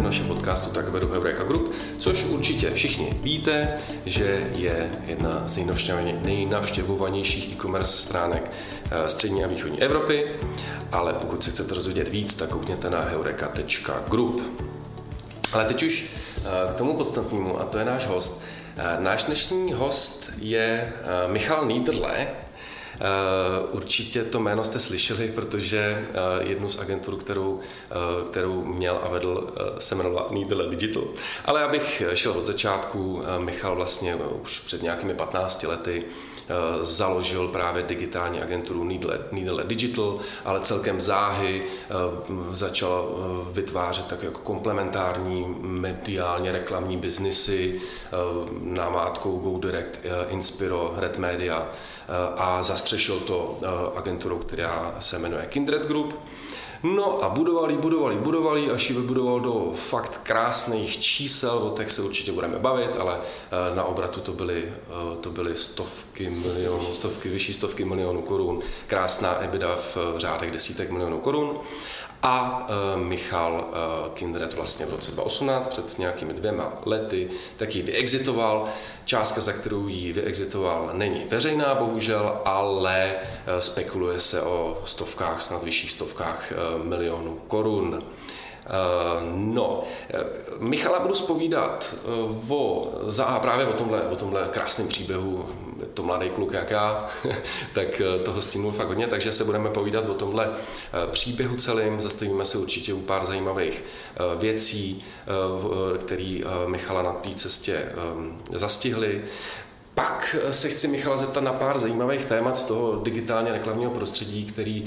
dnes povídám zajímavý hosty naše podcastu Tak vedu Eureka Group, což určitě všichni víte, že je jedna z nejnavštěvovanějších e-commerce stránek eh, střední a východní Evropy, ale pokud se chcete rozvědět víc, tak koukněte na heureka.group. Ale teď už eh, k tomu podstatnému, a to je náš host. Eh, náš dnešní host je Michal Niederle, určitě to jméno jste slyšeli, protože eh, jednu z agentur, kterou, eh, kterou měl a vedl, se jmenovala Needle Digital. Ale abych šel od začátku, Michal vlastně už před nějakými 15 lety založil právě digitální agenturu Needle, Digital, ale celkem záhy začal vytvářet tak jako komplementární mediálně reklamní biznisy námátkou Go Direct, Inspiro, Red Media a zastřešil to agenturou, která se jmenuje Kindred Group. No a budovali, budovali, budovali, až ji vybudoval do fakt krásných čísel, o těch se určitě budeme bavit, ale eh, na obratu to byly, eh, to byly stovky milionů, stovky, vyšší stovky milionů korun, krásná EBITDA v řádech desítek milionů korun a e, Michal e, Kindred vlastně v roce 2018, před nějakými dvěma lety, tak ji vyexitoval. Částka, za kterou ji vyexitoval, není veřejná, bohužel, ale e, spekuluje se o stovkách, snad vyšších stovkách milionů korun. No, Michala budu spovídat o, za, právě o tomhle, o tomhle krásném příběhu to mladý kluk jak já, tak eh, toho stínul fakt hodně, takže se budeme povídat o tomhle eh, příběhu celým, zastavíme se určitě u pár zajímavých eh, věcí, které Michala na té cestě zastihly. Pak se chci Michala zeptat na pár zajímavých témat z toho digitálně reklamního prostředí, který,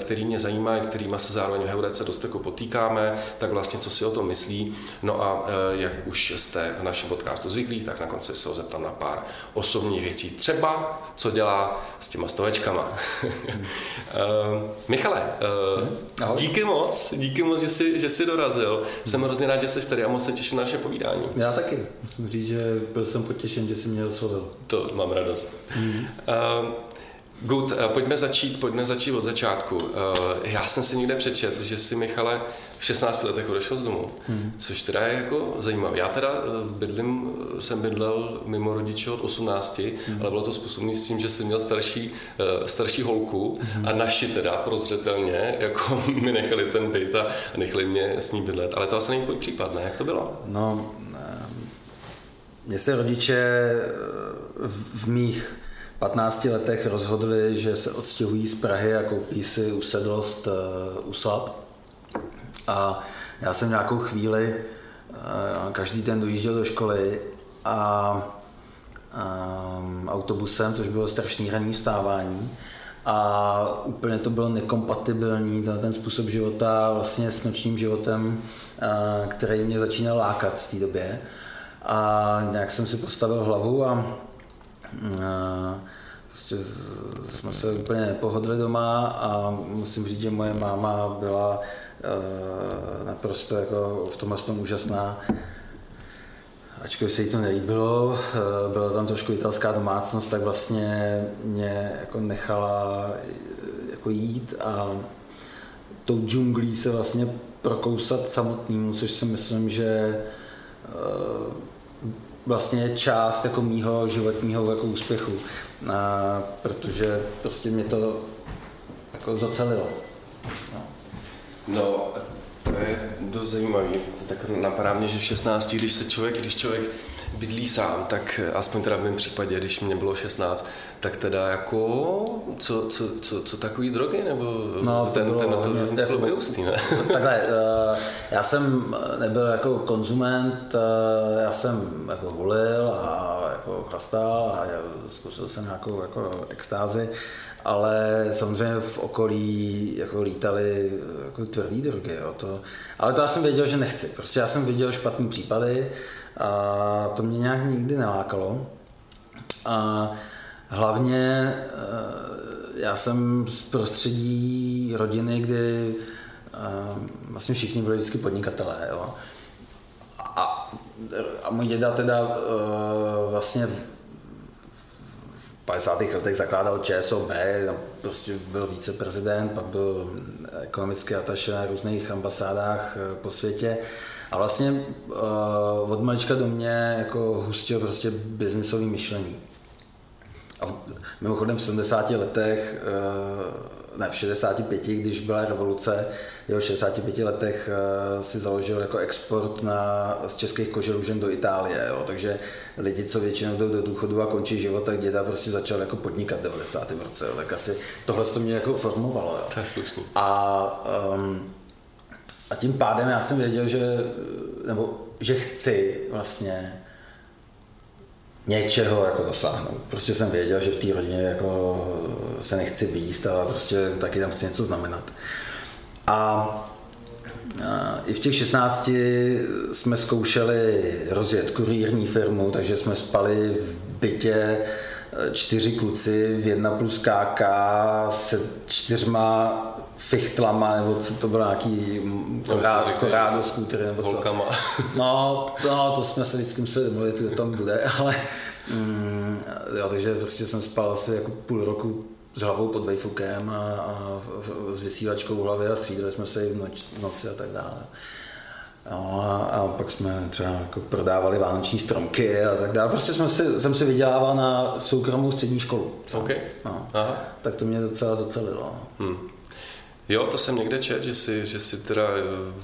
který mě zajímá, kterýma se zároveň v Heurece dost jako potýkáme, tak vlastně co si o tom myslí. No a eh, jak už jste v našem podcastu zvyklí, tak na konci se ho zeptám na pár osobních věcí. Třeba, co dělá s těma stovečkama. Hmm. Michale, hmm. díky moc, díky moc, že jsi, že jsi dorazil. Jsem hrozně rád, že jsi tady a moc se těším na naše povídání. Já taky. Musím říct, že byl jsem potěšen, že jsi mě oslovil. To mám radost. Mm. Uh, Good, uh, pojďme začít, pojďme začít od začátku. Uh, já jsem si někde přečet, že si Michale v 16 letech odešel z domu, hmm. což teda je jako zajímavé. Já teda bydlím, jsem bydlel mimo rodiče od 18, hmm. ale bylo to způsobené s tím, že jsem měl starší, starší holku hmm. a naši teda prozřetelně, jako mi nechali ten byt a nechali mě s ní bydlet. Ale to asi není tvůj případ, ne? Jak to bylo? No, mě se rodiče v mých 15 letech rozhodli, že se odstěhují z Prahy a koupí si usedlost eh, u Slab. A já jsem nějakou chvíli eh, každý den dojížděl do školy a um, autobusem, což bylo strašný ranní vstávání. A úplně to bylo nekompatibilní, ten způsob života vlastně s nočním životem, eh, který mě začínal lákat v té době. A nějak jsem si postavil hlavu a prostě jsme se úplně nepohodli doma a musím říct, že moje máma byla uh, naprosto jako v tomhle tom úžasná. Ačkoliv se jí to nelíbilo, uh, byla tam trošku italská domácnost, tak vlastně mě jako nechala jako jít a tou džunglí se vlastně prokousat samotnému, což si myslím, že vlastně část jako mýho životního jako úspěchu, a, protože prostě mě to jako zacelilo. No. no, to je dost zajímavý. Tak napadá mě, že v 16, když se člověk, když člověk bydlí sám, tak aspoň teda v mém případě, když mě bylo 16, tak teda jako, co, co, co, co takový drogy, nebo no, ten, bylo, ten, to muselo jako, být ne? Takhle, uh, já jsem nebyl jako konzument, já jsem jako hulil a jako chlastal a zkusil jsem nějakou jako extázi, ale samozřejmě v okolí jako lítali jako tvrdý drogy, jo, to, ale to já jsem věděl, že nechci, prostě já jsem viděl špatný případy, a to mě nějak nikdy nelákalo. A hlavně eh, já jsem z prostředí rodiny, kdy eh, vlastně všichni byli vždycky podnikatelé. Jo. A, a můj děda teda eh, vlastně 50. letech zakládal ČSOB, prostě byl viceprezident, pak byl ekonomický ataše na různých ambasádách po světě. A vlastně uh, od malička do mě jako hustil prostě biznisový myšlení. A mimochodem v 70 letech uh, ne, v 65, když byla revoluce, jeho 65 letech uh, si založil jako export na, z českých koželužen do Itálie, jo. takže lidi, co většinou jdou do důchodu a končí život, tak děda prostě začal jako podnikat v 90. roce, jo. tak asi tohle to mě jako formovalo. Jo. To je slušný. A, um, a tím pádem já jsem věděl, že, nebo, že chci vlastně něčeho jako dosáhnout. Prostě jsem věděl, že v té rodině jako se nechci výst a prostě taky tam chci něco znamenat. A i v těch 16 jsme zkoušeli rozjet kurírní firmu, takže jsme spali v bytě e, čtyři kluci v jedna plus KK se čtyřma fichtlama, nebo co to bylo nějaký korádo skútry, nebo co. No, no, to jsme se vždycky museli mluvit, o tom bude, ale mm, jo, takže prostě jsem spal asi jako půl roku s hlavou pod vejfukem a, a s vysílačkou v hlavě a střídali jsme se i v, noč, v noci a tak dále. No, a, a pak jsme třeba jako prodávali vánoční stromky a tak dále. Prostě jsme si, jsem si vydělával na soukromou střední školu. Okay. No. Aha. Tak to mě docela zacelilo. No. Hmm. Jo, to jsem někde čet, že si, že si teda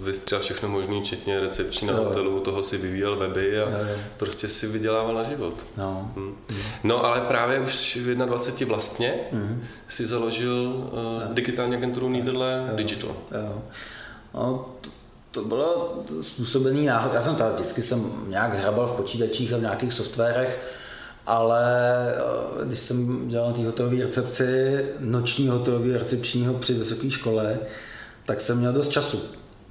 vystřel všechno možné, včetně recepční na hotelu, toho si vyvíjel weby a jo. prostě si vydělával na život. No. Hmm. no ale právě už v 21 vlastně hmm. si založil uh, digitální agenturu Needle Digital. Jo. No, to, to bylo způsobený náhod. Já jsem tady vždycky jsem nějak hrabal v počítačích a v nějakých softwarech, ale eh, když jsem dělal na té hotelové recepci, noční hotelové recepčního při vysoké škole, tak jsem měl dost času.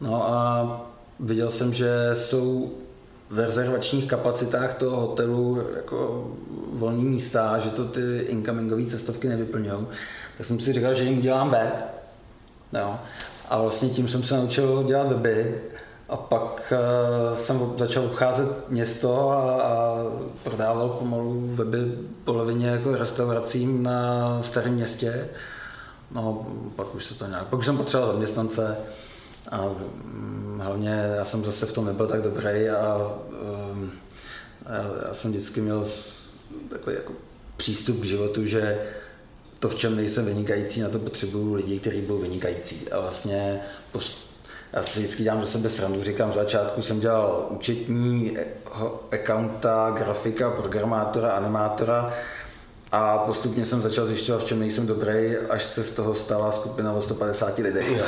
No a viděl jsem, že jsou v rezervačních kapacitách toho hotelu jako volné místa, že to ty incomingové cestovky nevyplňují. Tak jsem si říkal, že jim udělám web. No. A vlastně tím jsem se naučil dělat weby a pak uh, jsem začal obcházet město a, a prodával pomalu weby polovině jako restauracím na starém městě. No, pak už se to nějak, pak už jsem potřeboval zaměstnance a um, hlavně já jsem zase v tom nebyl tak dobrý a um, já, já jsem vždycky měl takový jako přístup k životu, že to, v čem nejsem vynikající, na to potřebuju lidi, kteří budou vynikající. A vlastně post, já si vždycky dělám do sebe srandu, říkám, v začátku jsem dělal účetní, accounta, grafika, programátora, animátora a postupně jsem začal zjišťovat, v čem nejsem dobrý, až se z toho stala skupina o 150 lidech.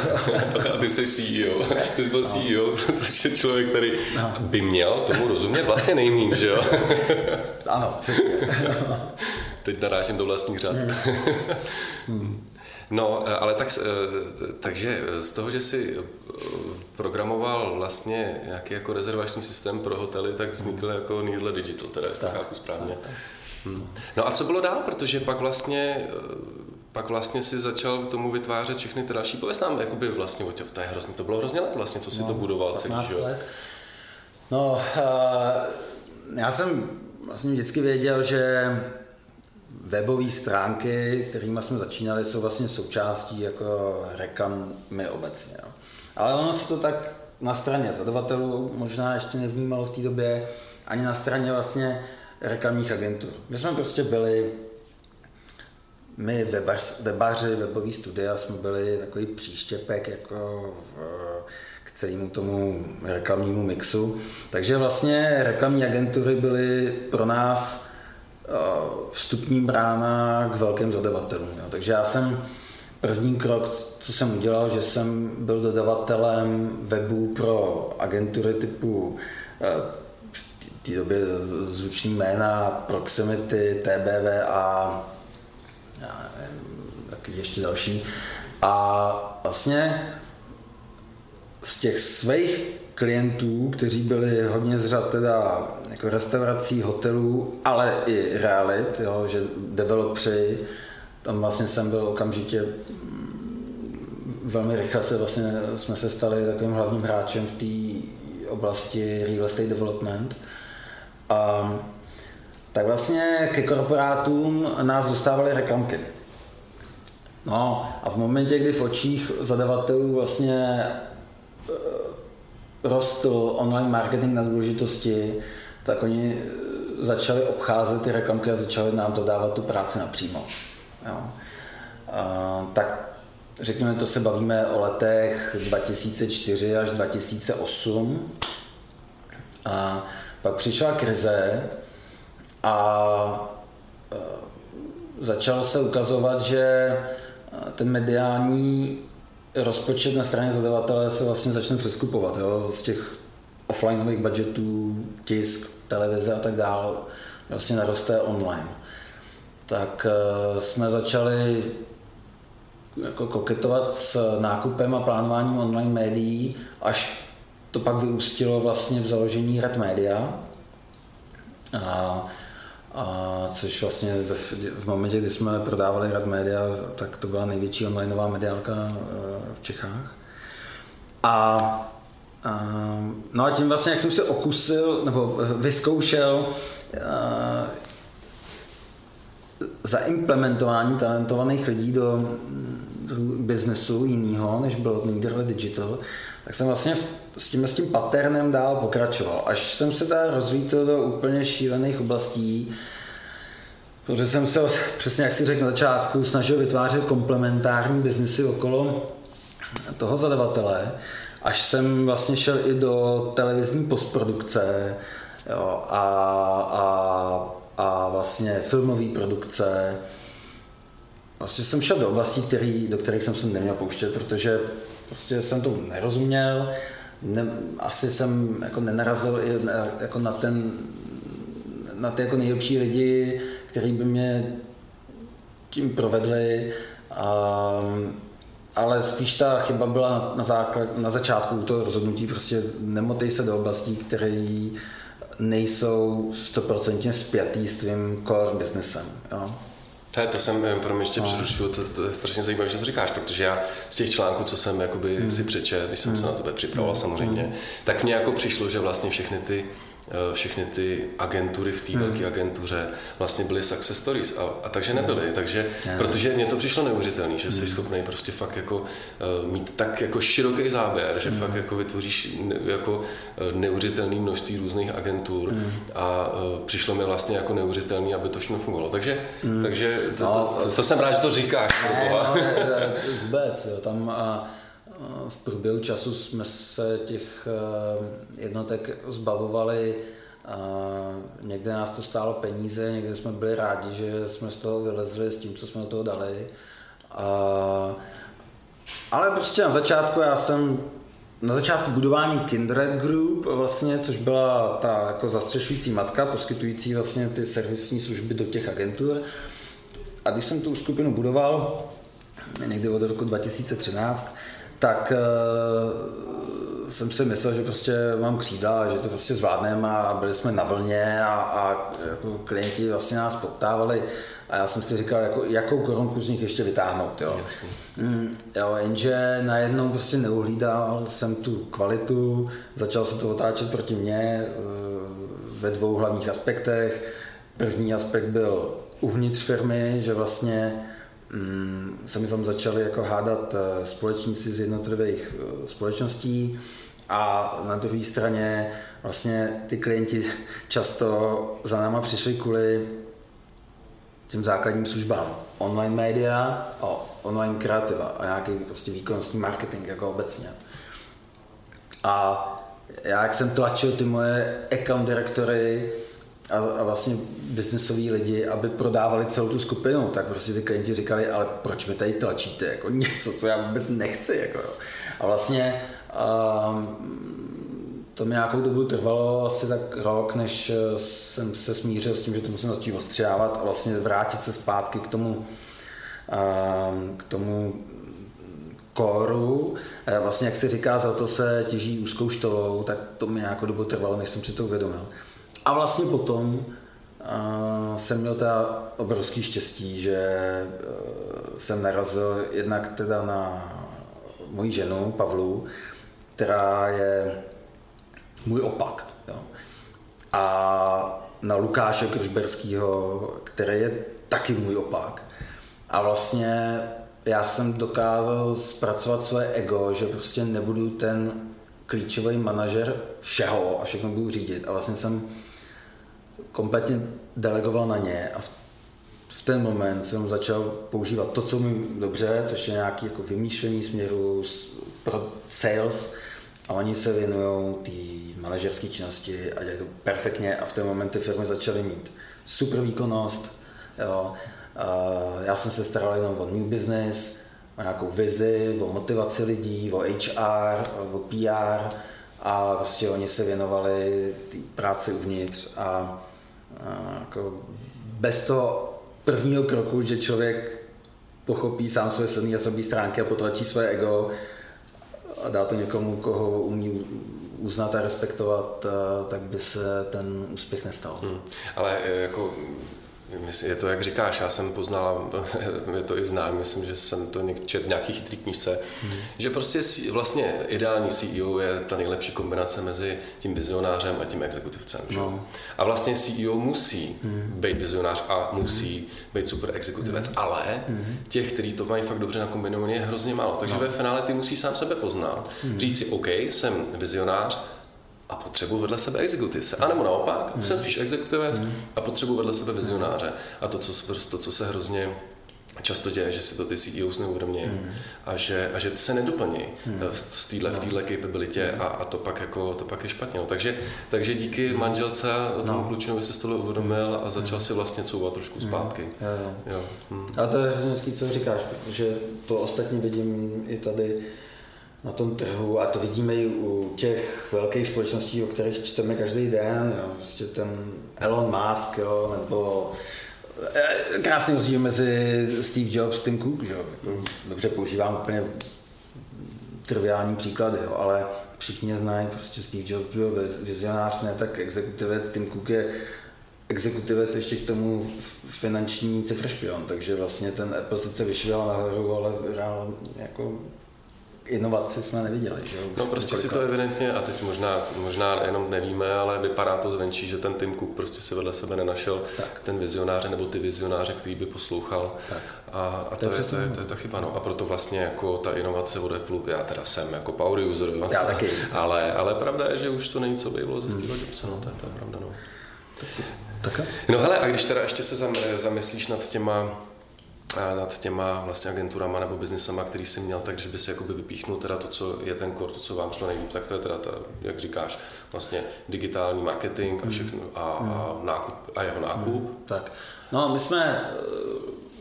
a ty jsi CEO. Ty jsi byl no. CEO, což je člověk, který no. by měl tomu rozumět vlastně nejmín, že jo? ano, přesně. Teď narážím do vlastních řad. Hmm. hmm. No, eh, ale tak, eh, takže z toho, že eh, programoval vlastně nějaký jako rezervační systém pro hotely, tak vznikl jako Needle Digital, teda jestli to chápu správně. Hmm. No a co bylo dál, protože pak vlastně pak vlastně si začal tomu vytvářet všechny ty další. Pověz nám, jakoby vlastně, to je hrozně, to bylo hrozně let vlastně, co si no, to budoval celý, že let. No, uh, já jsem vlastně vždycky věděl, že webové stránky, kterými jsme začínali, jsou vlastně součástí jako reklamy obecně. Jo. Ale ono se to tak na straně zadavatelů možná ještě nevnímalo v té době, ani na straně vlastně reklamních agentur. My jsme prostě byli, my webař, webaři, webový studia jsme byli takový příštěpek jako v, k celému tomu reklamnímu mixu. Takže vlastně reklamní agentury byly pro nás vstupní brána k velkým zadavatelům. Jo. Takže já jsem první krok, co jsem udělal, že jsem byl dodavatelem webů pro agentury typu eh, v té době zvuční jména Proximity, TBV a taky ještě další. A vlastně z těch svých klientů, kteří byli hodně z řad teda jako restaurací, hotelů, ale i realit, jo, že developři, tam vlastně jsem byl okamžitě mm, velmi rychle se vlastně jsme se stali takovým hlavním hráčem v té oblasti real estate development. A tak vlastně ke korporátům nás dostávaly reklamky. No a v momentě, kdy v očích zadavatelů vlastně rostl online marketing na důležitosti, tak oni eh, začali obcházet ty reklamky a začali nám dodávat tu práci napřímo. Jo. A, tak řekněme, to se bavíme o letech 2004 až 2008. A pak přišla krize a e, začalo se ukazovat, že ten mediální rozpočet na straně zadavatele se vlastně začne přeskupovat. Jo? Z těch offlineových budgetů, tisk, televize a tak dále vlastně naroste online. Tak e, jsme začali jako koketovat s nákupem a plánováním online médií, až to pak vyústilo vlastně v založení Red Media. A, a což vlastně v, momentě, kdy jsme prodávali Red Media, tak to byla největší onlineová mediálka e, v Čechách. A, no a tím vlastně, jak jsem se okusil, nebo vyzkoušel a, zaimplementování talentovaných lidí do biznesu jiného, než bylo Niederle Digital, tak jsem vlastně s tím, s tím patternem dál pokračoval. Až jsem se teda rozvítil do úplně šílených oblastí, protože jsem se, přesně jak si řekl na začátku, snažil vytvářet komplementární biznesy okolo toho zadavatele, až jsem vlastně šel i do televizní postprodukce jo, a, a a vlastně filmové produkce. Vlastně jsem šel do oblastí, který, do kterých jsem se neměl pouštět, protože prostě jsem to nerozuměl, ne, asi jsem jako nenarazil i na, jako na ten na ty jako nejlepší lidi, kteří by mě tím provedli. A, ale spíš ta chyba byla na, základ, na začátku toho rozhodnutí, prostě nemotej se do oblastí, které nejsou stoprocentně spjatý s tvým core businessem. Jo? To, to jsem, pro mě ještě no. přerušil, to, to, je strašně zajímavé, že to říkáš, protože já z těch článků, co jsem jakoby hmm. si přečet, když jsem hmm. se na tebe připravoval hmm. samozřejmě, hmm. tak mně jako přišlo, že vlastně všechny ty Eh, všechny ty agentury v té hmm. velké agentuře vlastně byly success stories a, a takže nebyly, hmm. takže yeah. protože mně to přišlo neuvěřitelné, že jsi hmm. schopný prostě fakt jako uh, mít tak jako široký záběr, že hmm. fakt jako vytvoříš jako uh, neuvěřitelné množství různých agentur hmm. a přišlo mi vlastně jako neuvěřitelný, aby to všechno fungovalo. Takže, hmm. takže to, no, to, to, to, jsem rád, že to říkáš. Ne, no, vůbec, jo, tam a, v průběhu času jsme se těch eh, jednotek zbavovali někde nás to stálo peníze, někde jsme byli rádi, že jsme z toho vylezli s tím, co jsme do toho dali. ale prostě na začátku já jsem na začátku budování Kindred Group, vlastně, což byla ta jako zastřešující matka, poskytující vlastně ty servisní služby do těch agentur. A když jsem tu skupinu budoval, někdy od roku 2013, tak uh, jsem si myslel, že prostě mám křídla, že to prostě zvládneme a byli jsme na vlně a, a jako klienti vlastně nás poptávali a já jsem si říkal, jako, jakou korunku z nich ještě vytáhnout. Jo. Mm, jo, jenže najednou prostě neuhlídal jsem tu kvalitu, začal se to otáčet proti mně uh, ve dvou hlavních aspektech. První aspekt byl uvnitř firmy, že vlastně se mi tam začali jako hádat eh, společníci z jednotlivých eh, společností a na druhé straně vlastně ty klienti často za náma přišli kvůli těm základním službám. Online média a online kreativa a nějaký prostě výkonnostní marketing jako obecně. A já, jak jsem tlačil ty moje account direktory a, a vlastně biznesoví lidi, aby prodávali celou tu skupinu, tak prostě ty klienti říkali, ale proč mi tady tlačíte jako něco, co já vůbec nechci. Jako, A vlastně um, to mi nějakou dobu trvalo asi tak rok, než eh, jsem se smířil s tím, že to musím začít ostřávat a vlastně vrátit se zpátky k tomu, um, k tomu kóru. Vlastně, jak se říká, za to se těží úzkou štolou, tak to mi nějakou dobu trvalo, než jsem si to uvědomil. A vlastně potom uh, jsem měl teda obrovský štěstí, že uh, jsem narazil jednak teda na moji ženu Pavlu, která je můj opak. Jo. A na Lukáše Krušberského, který je taky můj opak. A vlastně já jsem dokázal zpracovat své ego, že prostě nebudu ten klíčový manažer všeho a všechno budu řídit. A vlastně jsem kompletně delegoval na ně a v ten moment jsem začal používat to, co mi dobře, což je nějaké jako vymýšlení směru pro sales a oni se věnují té manažerské činnosti a dělají to perfektně a v ten moment ty firmy začaly mít super výkonnost. Jo. Já jsem se staral jenom o new business, o nějakou vizi, o motivaci lidí, o HR, o PR a prostě oni se věnovali té práci uvnitř a jako bez toho prvního kroku, že člověk pochopí sám své silné a slabé stránky a potlačí své ego a dá to někomu, koho umí uznat a respektovat, tak by se ten úspěch nestal. Hmm. Ale e, jako je to, jak říkáš, já jsem poznal, je to i znám, myslím, že jsem to čet nějaký chytrý knížce, hmm. že prostě vlastně ideální CEO je ta nejlepší kombinace mezi tím vizionářem a tím exekutivcem. No. A vlastně CEO musí hmm. být vizionář a musí hmm. být super exekutivec, hmm. ale hmm. těch, kteří to mají fakt dobře nakombinované, je hrozně málo. Takže no. ve finále ty musí sám sebe poznat, hmm. říct si, OK, jsem vizionář, a potřebuji vedle sebe exekutivce. A nebo naopak, hmm. jsem spíš exekutivec hmm. a potřebuji vedle sebe vizionáře. A to, co, to, co se hrozně často děje, že si to ty CEOs neuvědomějí hmm. a, že, a že se nedoplní hmm. v téhle v no. capabilitě a, a to pak jako to pak je špatně. No. Takže, takže díky manželce a tomu no. klučinovi se z toho uvědomil a začal hmm. si vlastně couvat trošku hmm. zpátky. Hmm. Jo, jo. Jo. Hmm. A to je hrozně co říkáš, protože to ostatně vidím i tady na tom trhu a to vidíme i u těch velkých společností, o kterých čteme každý den, jo. Prostě ten Elon Musk, jo, nebo eh, krásný rozdíl mezi Steve Jobs a Tim Cook, jo. Jako, dobře používám úplně triviální příklady, jo, ale všichni znají, prostě Steve Jobs byl vizionář, ne tak exekutivec, Tim Cook je exekutivec ještě k tomu finanční cifršpion, takže vlastně ten Apple sice vyšel nahoru, ale reálně jako inovaci jsme neviděli. Že? no prostě si to evidentně, a teď možná, možná jenom nevíme, ale vypadá to zvenčí, že ten Tim Cook prostě si vedle sebe nenašel tak. ten vizionáře nebo ty vizionáře, který by poslouchal. Tak. A, a to, to, je, to, je, to je ta chyba. No. A proto vlastně jako ta inovace od Apple, já teda jsem jako power user, já taky. Ale, ale pravda je, že už to není, co by bylo ze Steve Jobsa, no, to je, to je pravda. No. Tak, no hele, a když teda ještě se zamyslíš nad těma nad těma vlastně agenturama nebo biznesama, který jsi měl, tak když by si jakoby vypíchnul teda to, co je ten core, to, co vám šlo nejlíp, tak to je teda, ta, jak říkáš, vlastně digitální marketing a hmm. všechno a, a, hmm. nákup, a jeho nákup. Hmm. Tak, no my jsme, eh,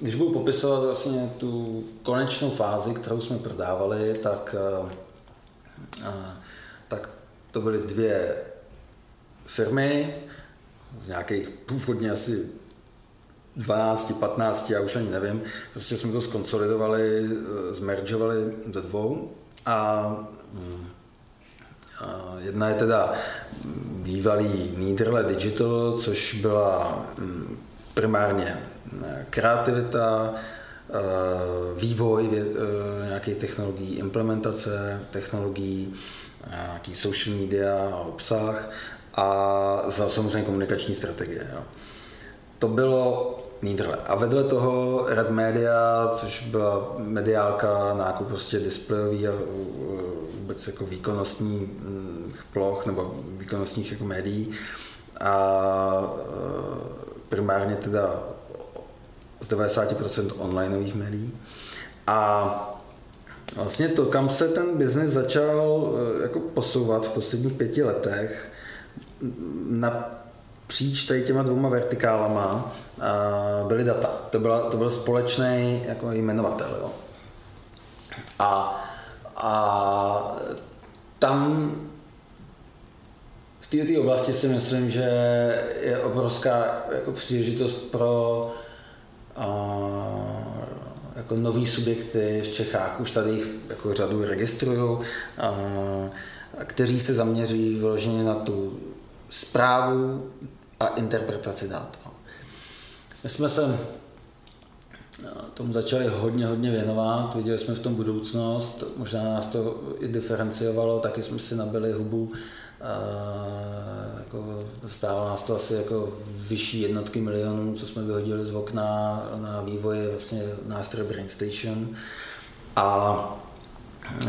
když budu popisovat vlastně tu konečnou fázi, kterou jsme prodávali, tak, eh, tak to byly dvě firmy, z nějakých původně asi 12, 15, já už ani nevím. Prostě jsme to skonsolidovali, eh, zmeržovali do dvou a, mm, a jedna je teda bývalý Niederle Digital, což byla mm, primárně eh, kreativita, eh, vývoj nějakých technologií, implementace technologií, nějaký social media a obsah a samozřejmě komunikační strategie. Jo. To bylo Niederle. A vedle toho Red Media, což byla mediálka nákup prostě displejový a vůbec jako výkonnostní hm, ploch nebo výkonnostních jako médií. A primárně teda z 90% onlineových médií. A vlastně to, kam se ten biznis začal e, jako posouvat v posledních pěti letech, na příč tady těma dvouma vertikálama byly data. To, byla, to byl společný jako jmenovatel. Jo. A, a tam v této oblasti si myslím, že je obrovská jako příležitost pro a, jako nový subjekty v Čechách. Už tady jich jako řadu registrují, kteří se zaměří vyloženě na tu zprávu a interpretaci dat. My jsme se eh, tomu začali hodně, hodně věnovat, viděli jsme v tom budoucnost, možná nás to i diferenciovalo, taky jsme si nabili hubu jako stálo nás to asi jako vyšší jednotky milionů, co jsme vyhodili z okna na vývoji vlastně nástroje Brain Station. A,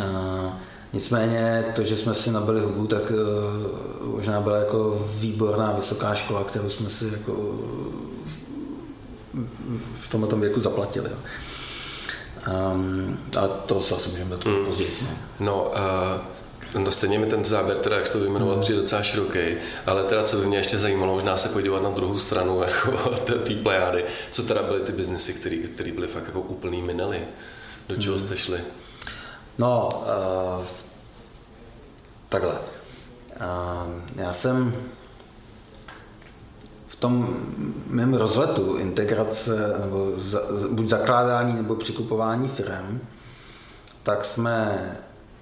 a nicméně to, že jsme si nabili hubu, tak uh, možná byla jako výborná vysoká škola, kterou jsme si jako v tomto věku zaplatili. Jo. Um, a to se asi můžeme dát hmm. později. No, no uh No stejně mi ten záběr, teda jak jsi to vyjmenoval, mm. přijde docela široký, ale teda co by mě ještě zajímalo, možná se podívat na druhou stranu jako té plejády, co teda byly ty biznesy, které byly fakt jako úplný minely, do čeho mm. jste šli? No, uh, takhle. Já jsem v tom mém rozletu integrace, nebo za, buď zakládání, nebo přikupování firm, tak jsme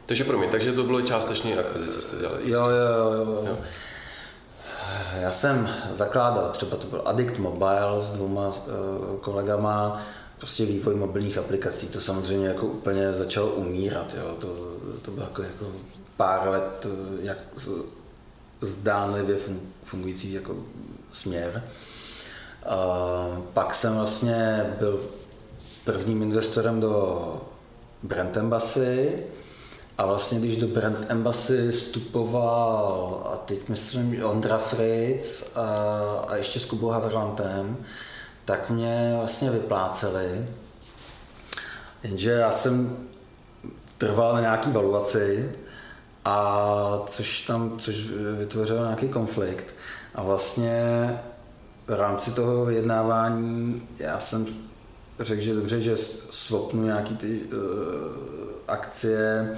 takže pro mě, takže to bylo částečně akvizice jste dělali. Jo, jo, jo, jo. jo. Já jsem zakládal, třeba to byl Addict Mobile s dvouma uh, kolegama, prostě vývoj mobilních aplikací, to samozřejmě jako úplně začalo umírat, jo. To, to bylo jako, jako pár let eh, jak zdánlivě fungující jako směr. Uh, pak jsem vlastně byl prvním investorem do Brand Embassy, a vlastně, když do Brand Embassy vstupoval, a teď myslím Ondra Fritz a, a ještě s Kubou Haverlantem, tak mě vlastně vypláceli. Jenže já jsem trval na nějaký valuaci, a což tam, což vytvořilo nějaký konflikt. A vlastně v rámci toho vyjednávání já jsem řekl, že dobře, že swapnu nějaký ty uh, akcie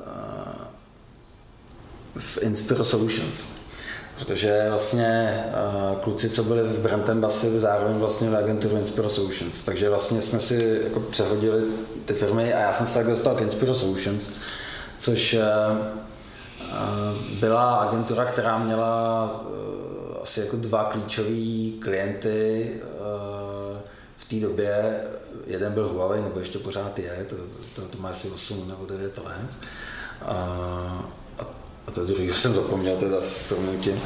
Eh, v Inspiro Solutions. Protože vlastně uh, kluci, co byli v Brantem Bassi, zároveň vlastně v agenturu Inspiro Solutions. Takže vlastně jsme si jako přehodili ty firmy a já jsem se tak dostal k Inspiro Solutions, což uh, uh, byla agentura, která měla uh, asi jako dva klíčové klienty v té době. Jeden byl Huawei, nebo ještě pořád je, to, to, to má asi 8 nebo 9 let. A, a to druhý jsem zapomněl teda s proměnutím,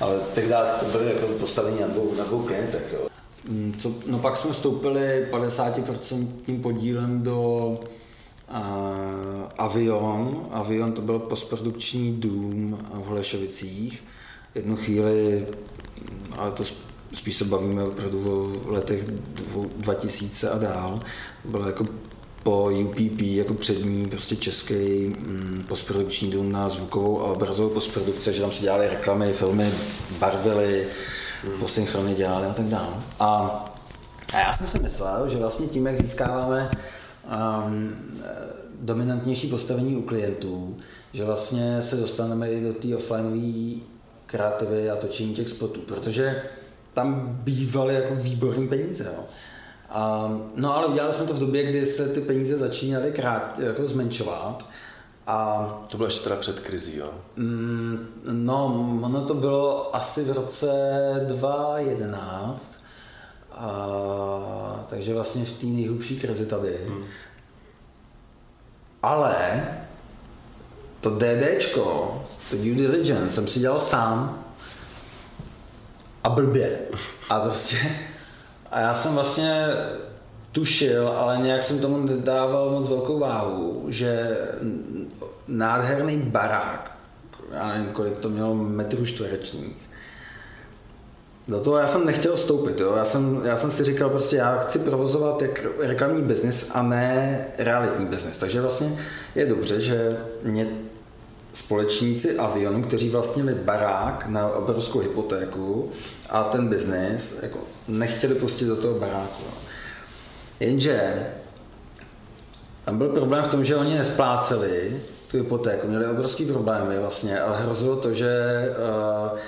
ale tehdy to byly jako postavení na dvou, na dvou klientech. Jo. Mm, co, no pak jsme vstoupili 50% podílem do Avion. Avion to byl postprodukční dům v Holešovicích. Jednu chvíli, ale to spíš se bavíme opravdu o letech 2000 a dál, bylo jako po UPP jako přední prostě český mm, postprodukční dům na zvukovou a obrazovou postprodukci, že tam se dělali reklamy, filmy, barvily, mm. posynchrony dělali a tak dále. A, a já jsem si myslel, že vlastně tím, jak získáváme um, dominantnější postavení u klientů, že vlastně se dostaneme i do té offlineové kreativy a točení těch spotů, protože tam bývaly jako výborní peníze. Jo. A, no ale udělali jsme to v době, kdy se ty peníze začínaly krát, jako zmenšovat. A, to bylo ještě teda před krizí, jo? Mm, no, ono to bylo asi v roce 2011, a, takže vlastně v té nejhlubší krizi tady. Hmm. Ale to DDčko, to due diligence, jsem si dělal sám a blbě. A prostě a já jsem vlastně tušil, ale nějak jsem tomu nedával moc velkou váhu, že nádherný barák, já nevím, kolik to mělo metrů čtverečních, do toho já jsem nechtěl vstoupit, jo. Já, jsem, já jsem si říkal prostě, já chci provozovat jak reklamní biznis a ne realitní biznis. Takže vlastně je dobře, že mě společníci Avionu, kteří vlastnili barák na obrovskou hypotéku a ten biznis, jako nechtěli pustit do toho baráku. Jenže tam byl problém v tom, že oni nespláceli tu hypotéku, měli obrovský problémy vlastně, ale hrozilo to, že uh,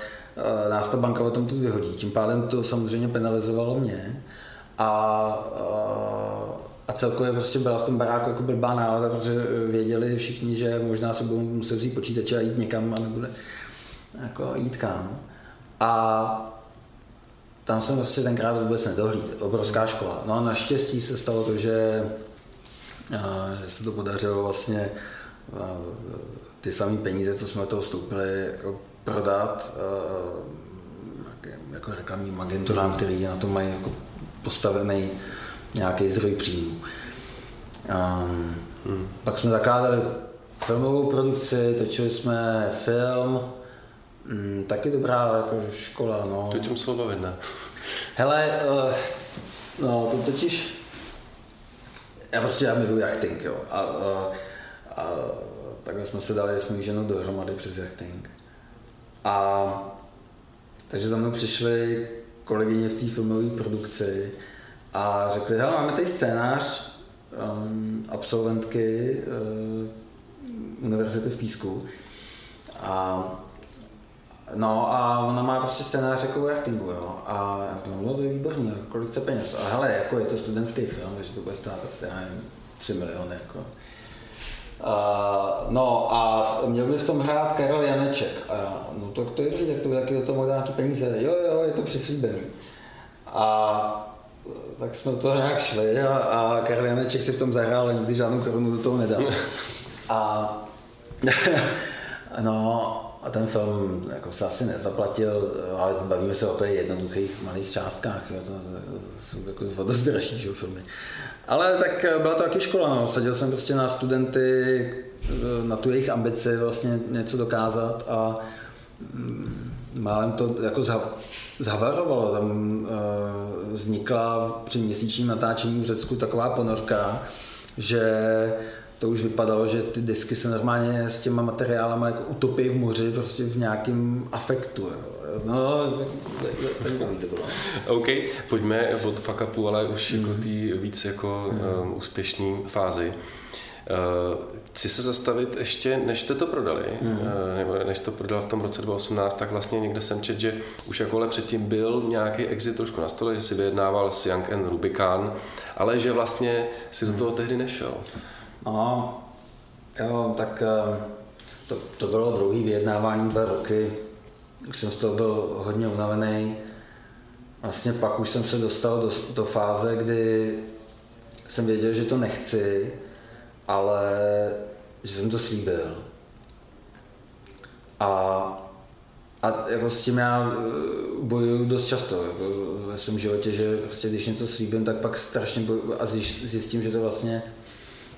nás ta banka o tom tu vyhodí. Tím pádem to samozřejmě penalizovalo mě. A uh, a celkově prostě byla v tom baráku jako blbá nálada, protože věděli všichni, že možná se budou muset vzít počítače a jít někam a nebude jako jít kam. A tam jsem prostě tenkrát vůbec nedohlíd. Obrovská škola. No a naštěstí se stalo to, že, že se to podařilo vlastně ty samé peníze, co jsme do toho vstoupili, jako prodat uh, jako reklamním agenturám, který na to mají jako postavený nějaký zdroj příjmů. Um, hmm. Pak jsme zakládali filmovou produkci, točili jsme film, mm, taky dobrá jako škola. No. To tě muselo bavit, ne? Hele, uh, no to totiž, já prostě já miluji jachting, jo. A, a, a takhle jsme se dali s mojí ženou dohromady přes jachting. A takže za mnou přišly kolegyně v té filmové produkci a řekli, hele, máme tady scénář um, absolventky uh, univerzity v Písku a No a ona má prostě scénář jako jachtingu, jo. A já říkám, no to je výborný, kolik chce peněz. A hele, jako je to studentský film, takže to bude stát asi, já nevím, 3 miliony, jako. Uh, no a měl by v tom hrát Karel Janeček. A já, no to, to je vidět, to, jaký to mohli nějaký peníze. Jo, jo, je to přislíbený. A tak jsme do toho nějak šli a, a Karel Janeček si v tom zahrál, ale nikdy žádnou korunu do toho nedal. A no, a ten film jako se asi nezaplatil, ale bavíme se o jednoduchých malých částkách, jo, to, to, jsou jako dost dražší filmy. Ale tak byla to taky škola, no. sadil jsem prostě na studenty, na tu jejich ambici vlastně něco dokázat a mm, málem to jako zhavarovalo. Tam uh, vznikla při měsíčním natáčení v Řecku taková ponorka, že to už vypadalo, že ty disky se normálně s těma materiálama jako utopí v moři, prostě v nějakém afektu. Jo. No, to bylo. OK, pojďme od fuck upu, ale už mm. jako tý víc jako mm. um, úspěšný fázi. Uh, chci se zastavit ještě, než jste to prodali, mm. uh, nebo než jste to prodal v tom roce 2018, tak vlastně někde jsem čet, že už jako předtím byl nějaký exit trošku na stole, že si vyjednával s Young and Rubicon, ale že vlastně si do toho tehdy nešel. No, jo, tak eh, to, to bylo druhý vyjednávání dva roky. Už jsem z toho byl hodně unavený. Vlastně pak už jsem se dostal do, do fáze, kdy jsem věděl, že to nechci, ale že jsem to slíbil. A, a jako s tím já eh, bojuju dost často jako ve svém životě, že prostě když něco slíbím, tak pak strašně bojuju a zjistím, že to vlastně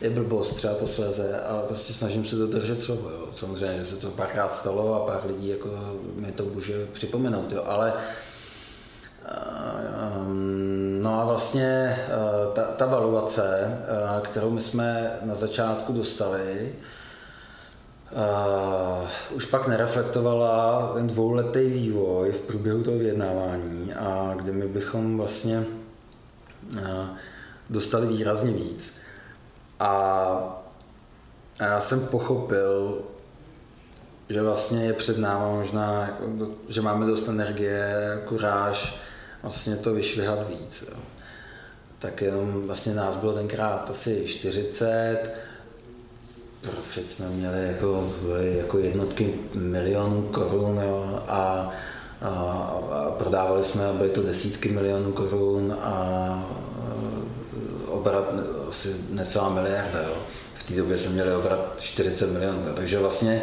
je blbost třeba posléze, ale prostě snažím se dodržet slovo. Jo. Samozřejmě, že se to párkrát stalo a pár lidí jako mi to může připomenout, jo. ale um, No a vlastně uh, ta, ta valuace, uh, kterou my jsme na začátku dostali, uh, už pak nereflektovala ten dvouletý vývoj v průběhu toho vyjednávání a kde my bychom vlastně dostali výrazně víc. A, a já jsem pochopil, že vlastně je před náma možná, že máme dost energie, kuráž vlastně to vyšvihat víc. Jo. Tak jenom vlastně nás bylo tenkrát asi 40, profit jsme měli jako, jako jednotky milionů korun jo, a, a, a prodávali jsme, byly to desítky milionů korun a obrat asi necelá miliarda. Jo. V té době jsme měli obrat 40 milionů. Jo. Takže vlastně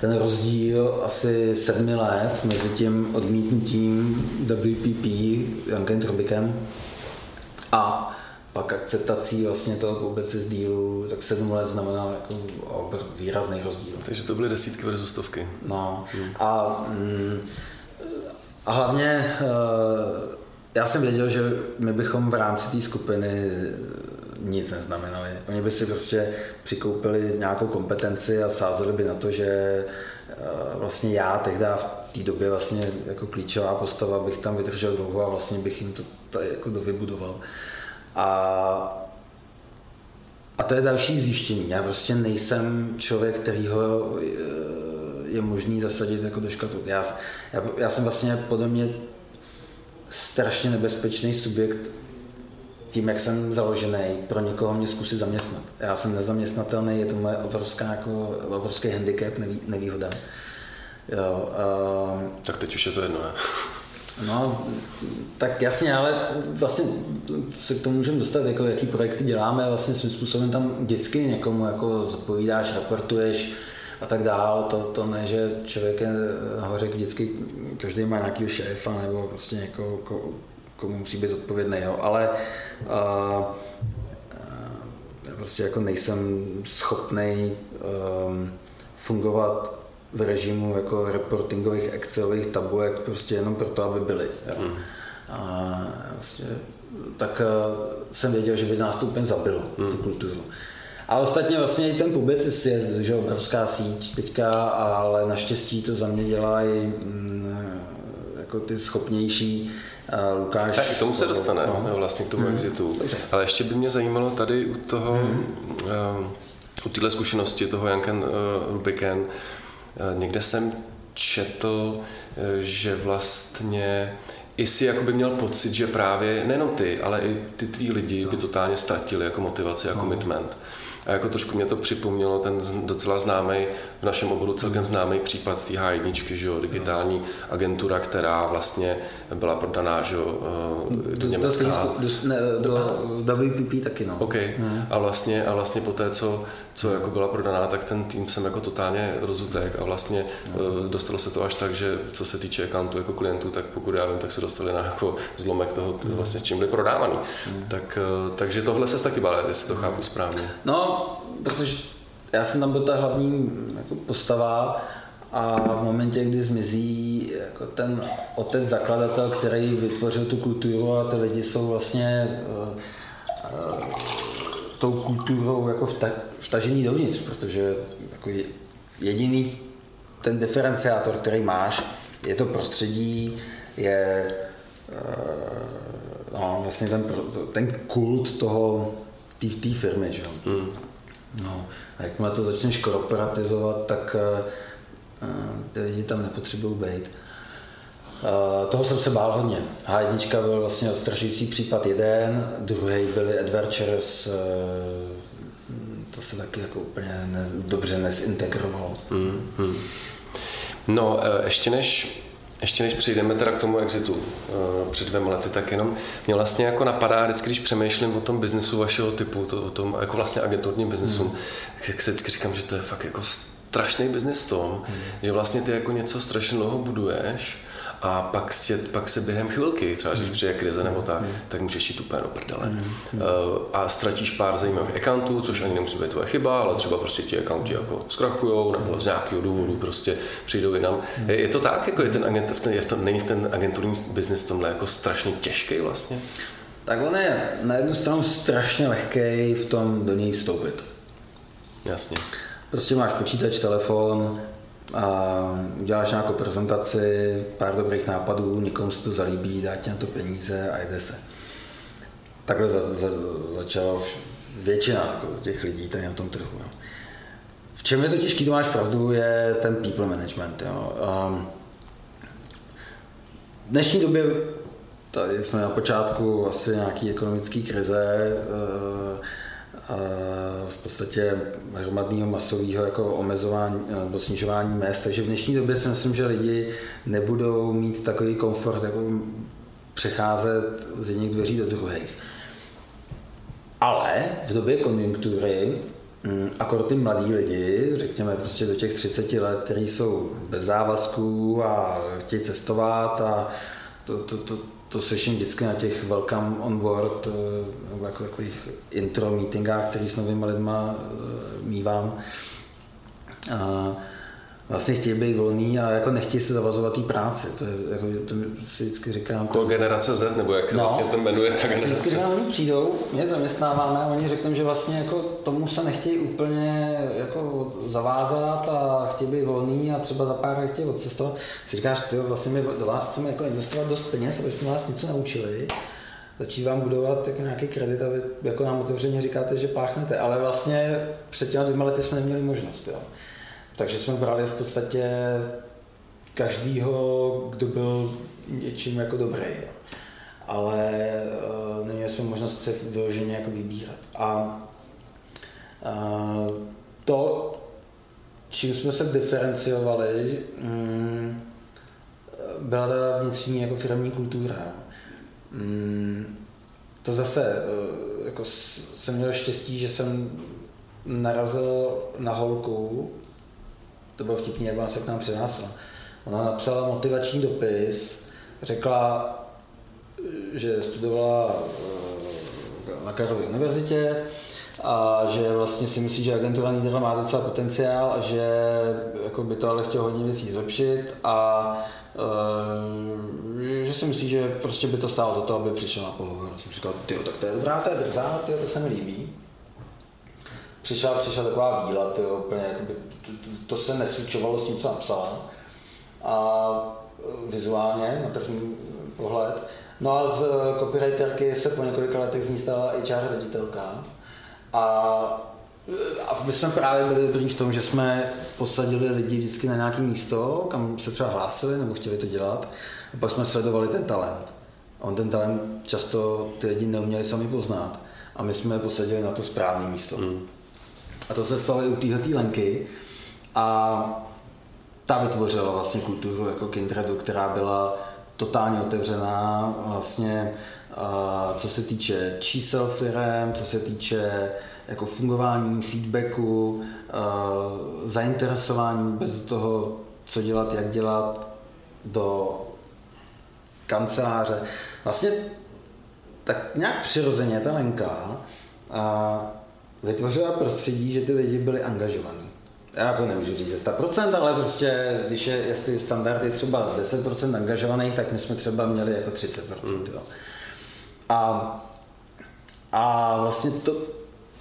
ten rozdíl asi sedmi let mezi tím odmítnutím WPP Jankem Trobikem a pak akceptací vlastně toho z dílu, tak sedm let znamená jako výrazný rozdíl. Takže to byly desítky versus stovky. No. Hmm. A, mm, a hlavně eh, já jsem věděl, že my bychom v rámci té skupiny nic neznamenali. Oni by si prostě přikoupili nějakou kompetenci a sázeli by na to, že eh, vlastně já tehdy v té době vlastně jako klíčová postava bych tam vydržel dlouho a vlastně bych jim to tady jako dovybudoval. A a to je další zjištění. Já prostě nejsem člověk, který ho eh, je možný zasadit jako do škatulky. Já, já, já jsem vlastně podle mě strašně nebezpečný subjekt tím, jak jsem založený, pro někoho mě zkusit zaměstnat. Já jsem nezaměstnatelný, je to moje obrovská, jako, obrovský handicap, nevý, nevýhoda. Jo, uh, tak teď už je to jedno, ne? No, tak jasně, ale vlastně se k tomu můžeme dostat, jako jaký projekty děláme, vlastně svým způsobem tam vždycky někomu jako zodpovídáš, raportuješ, a tak dál. To, to ne, že člověk je nahoře vždycky, každý má nějakého šéfa nebo prostě někoho, komu musí být zodpovědný, jo. ale uh, já prostě jako nejsem schopný um, fungovat v režimu jako reportingových Excelových tabulek prostě jenom proto, aby byly. Jo. Mm. A vlastně, tak uh, jsem věděl, že by nás to úplně zabilo, mm. tu kulturu. A ostatně vlastně i ten Publicis je že obrovská síť teďka, ale naštěstí to za mě dělají mm, jako ty schopnější Lukáš... Tak k tomu se dostane, no. vlastně k tomu hmm. exitu. Ale ještě by mě zajímalo tady u toho, hmm. uh, u téhle zkušenosti toho Janken uh, Biken, uh, někde jsem četl, uh, že vlastně i si jakoby měl pocit, že právě nejenom ty, ale i ty tví lidi by totálně ztratili jako motivaci a no. commitment. A jako trošku mě to připomnělo ten docela známý, v našem oboru celkem známý případ té H1, že jo, digitální agentura, která vlastně byla prodaná že jo, eh, do Německa. Do, ne, do WPP taky, no. Okay. Hmm. A vlastně, a vlastně po té, co, co jako byla prodaná, tak ten tým jsem jako totálně rozutek a vlastně hmm. dostalo se to až tak, že co se týče accountu jako klientů, tak pokud já vím, tak se dostali na jako zlomek toho, hmm. vlastně s čím byli prodávaný. Hmm. Tak, eh, takže tohle se taky bál, jestli to chápu správně. No, protože já jsem tam byl ta hlavní jako postava a v momentě, kdy zmizí jako ten otec zakladatel, který vytvořil tu kulturu a ty lidi jsou vlastně uh, uh, tou kulturou jako vta, vtažení dovnitř, protože jako jediný ten diferenciátor, který máš, je to prostředí, je uh, no, vlastně ten, ten kult toho, té firmy, že? Hmm. No, a jakmile to začneš korporatizovat, tak uh, ty lidi tam nepotřebují být. Uh, toho jsem se bál hodně. H1 byl vlastně odstrašující případ jeden, druhý byly Adventures, uh, to se taky jako úplně ne, dobře nezintegrovalo. Hmm, hmm. No, ještě než ještě než přijdeme teda k tomu exitu uh, před dvěma lety, tak jenom mě vlastně jako napadá, vždycky, když přemýšlím o tom biznesu vašeho typu, to, o tom jako vlastně agenturním biznesu, hmm. tak se vždycky říkám, že to je fakt jako strašný biznis v tom, hmm. že vlastně ty jako něco strašně dlouho buduješ a pak, tě, pak se během chvilky, třeba když přijde krize nebo tak, mm. tak můžeš jít úplně do prdele. Mm. Uh, a ztratíš pár zajímavých accountů, což ani nemusí být tvoje chyba, ale třeba prostě ti accounti jako zkrachujou nebo z nějakého důvodu prostě přijdou jinam. Je, to tak, jako je ten agent, je to, není ten agenturní biznis tomhle jako strašně těžký vlastně? Tak on je na jednu stranu strašně lehký v tom do něj vstoupit. Jasně. Prostě máš počítač, telefon, a uděláš nějakou prezentaci, pár dobrých nápadů, někomu se to zalíbí, dá ti na to peníze a jde se. Takhle za, za, začala většina jako těch lidí tady na tom trhu. Jo. V čem je to těžký, to máš pravdu, je ten people management. Jo. Um, v dnešní době tady jsme na počátku asi nějaký ekonomické krize, uh, v podstatě hromadného masového jako omezování nebo snižování mest. Takže v dnešní době si myslím, že lidi nebudou mít takový komfort, jako přecházet z jedných dveří do druhých. Ale v době konjunktury mm, akor ty mladí lidi, řekněme prostě do těch 30 let, kteří jsou bez závazků a chtějí cestovat a to, to, to, to slyším vždycky na těch welcome on board, eh, nebo jako takových intro meetingách, který s novými lidma eh, mývám. A vlastně chtějí být volný a jako nechtějí se zavazovat té práci. To, je, jako, to si vždycky říkám. To generace Z, nebo jak no, vlastně to jmenuje ta generace? Vždycky oni přijdou, mě zaměstnáváme a oni řeknou, že vlastně jako tomu se nechtějí úplně jako zavázat a chtějí být volný a třeba za pár let chtějí odcestovat. Si říkáš, ty vlastně my do vás chceme jako investovat dost peněz, abychom vás něco naučili začít vám budovat jako nějaký kredit a vy jako nám otevřeně říkáte, že páchnete, ale vlastně před těmi dvěma lety jsme neměli možnost. Jo. Takže jsme brali v podstatě každýho, kdo byl něčím jako dobrý. Jo. Ale uh, neměli jsme možnost se vyloženě jako vybírat. A uh, to, čím jsme se diferenciovali, um, byla ta vnitřní jako firmní kultura. Um, to zase, uh, jako jsem měl štěstí, že jsem narazil na holku, to bylo vtipný, jak ona se k nám přinásla. Ona napsala motivační dopis, řekla, že studovala eh, na Karlově univerzitě a že vlastně si myslí, že agentura Niederland má docela potenciál a že jako by to ale chtěl hodně věcí zlepšit a uh, že si myslí, že prostě by to stálo za to, aby přišel na pohovor. Jsem říkal, ty tak to je dobrá, to je drzá, tyjo, to se mi líbí. Přišla, přišla taková víla, tyjo, úplně, jakoby, to, to, se neslučovalo s tím, co napsala. A vizuálně, na první pohled. No a z copywriterky se po několika letech z ní stala HR ředitelka. A, a my jsme právě byli dobrý v tom, že jsme posadili lidi vždycky na nějaké místo, kam se třeba hlásili nebo chtěli to dělat. A pak jsme sledovali ten talent. A on ten talent často ty lidi neuměli sami poznat. A my jsme je posadili na to správné místo. Mm. A to se stalo i u téhle Lenky. A ta vytvořila vlastně kulturu jako Kindredu, která byla totálně otevřená vlastně, co se týče čísel firm, co se týče jako fungování, feedbacku, zainteresování do toho, co dělat, jak dělat, do kanceláře. Vlastně tak nějak přirozeně ta Lenka vytvořila prostředí, že ty lidi byli angažovaní já jako nemůžu říct ze 100%, ale prostě, když je, jestli standard je třeba 10% angažovaných, tak my jsme třeba měli jako 30%. Mm. Jo. A, a vlastně to,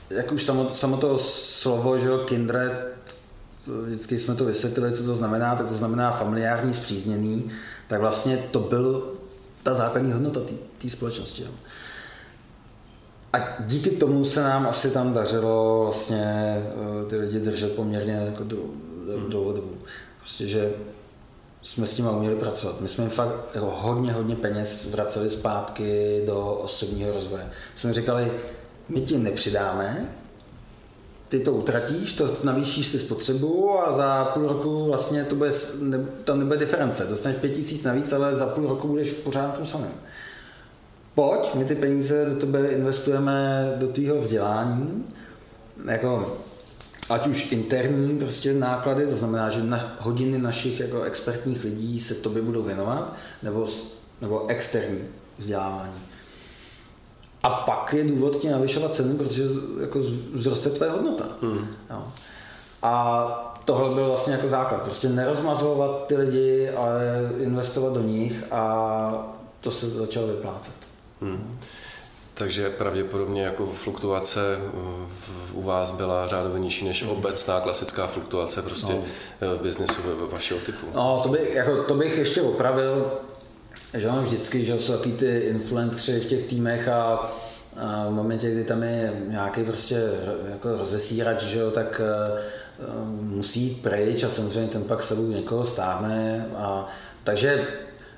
jak už samo, samo to slovo, že jo, kindred, vždycky jsme to vysvětlili, co to znamená, tak to znamená familiární, zpřízněný, tak vlastně to byl ta základní hodnota té společnosti. Jo. A díky tomu se nám asi tam dařilo vlastně eh, ty lidi držet poměrně jako hmm. dlouhou dobu. Prostě, že jsme s tím uměli pracovat. My jsme jim fakt jako hodně, hodně peněz vraceli zpátky do osobního rozvoje. Jsme říkali, my ti nepřidáme, ty to utratíš, to navýšíš si spotřebu a za půl roku vlastně to bude, ne, tam nebude diference. Dostaneš pět tisíc navíc, ale za půl roku budeš pořád tom samém pojď, my ty peníze do tebe investujeme do tvýho vzdělání, jako ať už interní prostě náklady, to znamená, že na, hodiny našich jako expertních lidí se tobě budou věnovat, nebo, nebo externí vzdělávání. A pak je důvod ti navyšovat cenu, protože jako vzroste tvoje hodnota. Hmm. Jo. A tohle byl vlastně jako základ. Prostě nerozmazovat ty lidi, ale investovat do nich a to se začalo vyplácet. Hmm. Takže pravděpodobně jako fluktuace u vás byla řádově nižší než obecná klasická fluktuace prostě no. v biznesu vašeho typu. No, to, by, jako, to bych ještě opravil, že ono vždycky, že jsou taky ty influenceri v těch týmech a, a v momentě, kdy tam je nějaký prostě jako rozesírač, že jo, tak uh, musí jít pryč a samozřejmě ten pak sebou někoho stáhne. A, takže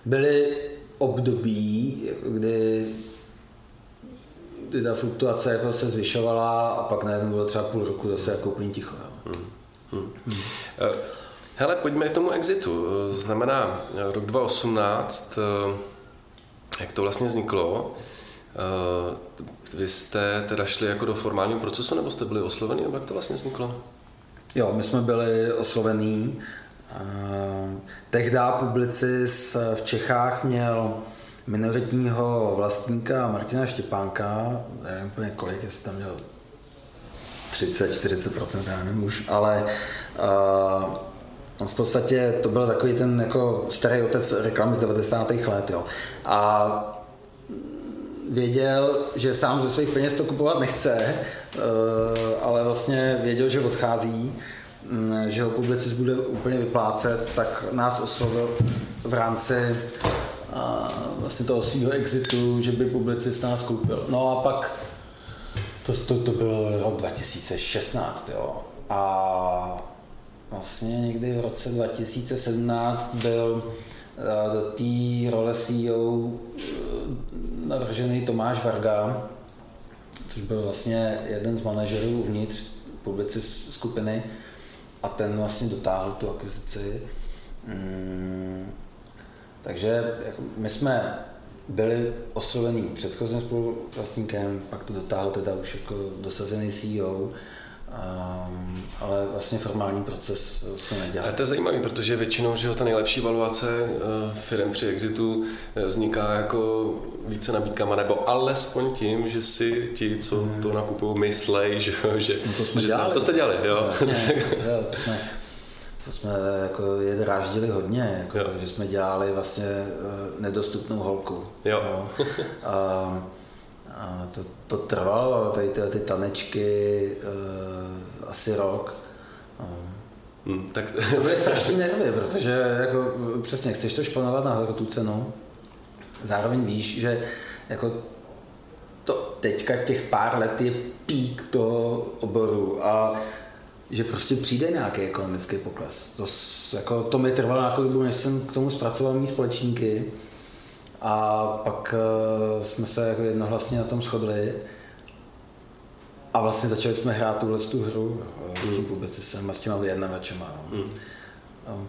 byly období, kdy, kdy ta fluktuace jako se zvyšovala a pak najednou bylo třeba půl roku zase jako úplně ticho. Hmm. Hmm. Hmm. Hele, pojďme k tomu exitu. Znamená rok 2018, jak to vlastně vzniklo? Vy jste teda šli jako do formálního procesu, nebo jste byli oslovení, nebo jak to vlastně vzniklo? Jo, my jsme byli oslovení Tehdy publicist v Čechách měl minoritního vlastníka Martina Štěpánka, nevím úplně kolik, jestli tam měl 30-40%, já nevím už, ale uh, v podstatě to byl takový ten jako starý otec reklamy z 90. let. Jo. A věděl, že sám ze svých peněz to kupovat nechce, uh, ale vlastně věděl, že odchází že ho publicist bude úplně vyplácet, tak nás oslovil v rámci vlastně toho svého exitu, že by publicist nás koupil. No a pak to, to, to byl rok 2016, jo. A vlastně někdy v roce 2017 byl do té role CEO navržený Tomáš Varga, což byl vlastně jeden z manažerů uvnitř publicist skupiny a ten vlastně dotáhl tu akvizici. Mm, takže jako my jsme byli oslovení předchozím spoluvlastníkem, pak to dotáhl teda už jako dosazený CEO Um, ale vlastně formální proces jsme nedělali. Ale to je zajímavé, protože většinou, že ta nejlepší valuace uh, firm při exitu uh, vzniká jako více nabídkama, nebo alespoň tím, že si ti, co hmm. to nakupují, myslej, že, že, no to, jsme že dělali, to jste dělali, jo? Vlastně, jo to jsme, to jsme jako je dráždili hodně, jako, že jsme dělali vlastně uh, nedostupnou holku. Jo. jo. A, a to, to trvalo, tady ty, ty tanečky, uh, asi rok. Hmm, tak... to bude strašný nervy, protože jako, přesně chceš to šponovat nahoru tu cenu, zároveň víš, že jako to teďka těch pár let je pík toho oboru a že prostě přijde nějaký ekonomický pokles. To, jako, to mi trvalo nějakou dobu, než jsem k tomu zpracoval mý společníky a pak uh, jsme se jako jednohlasně na tom shodli a vlastně začali jsme hrát tuhle tu hru s tím publicisem a s těma vyjednavačema. No. Mm.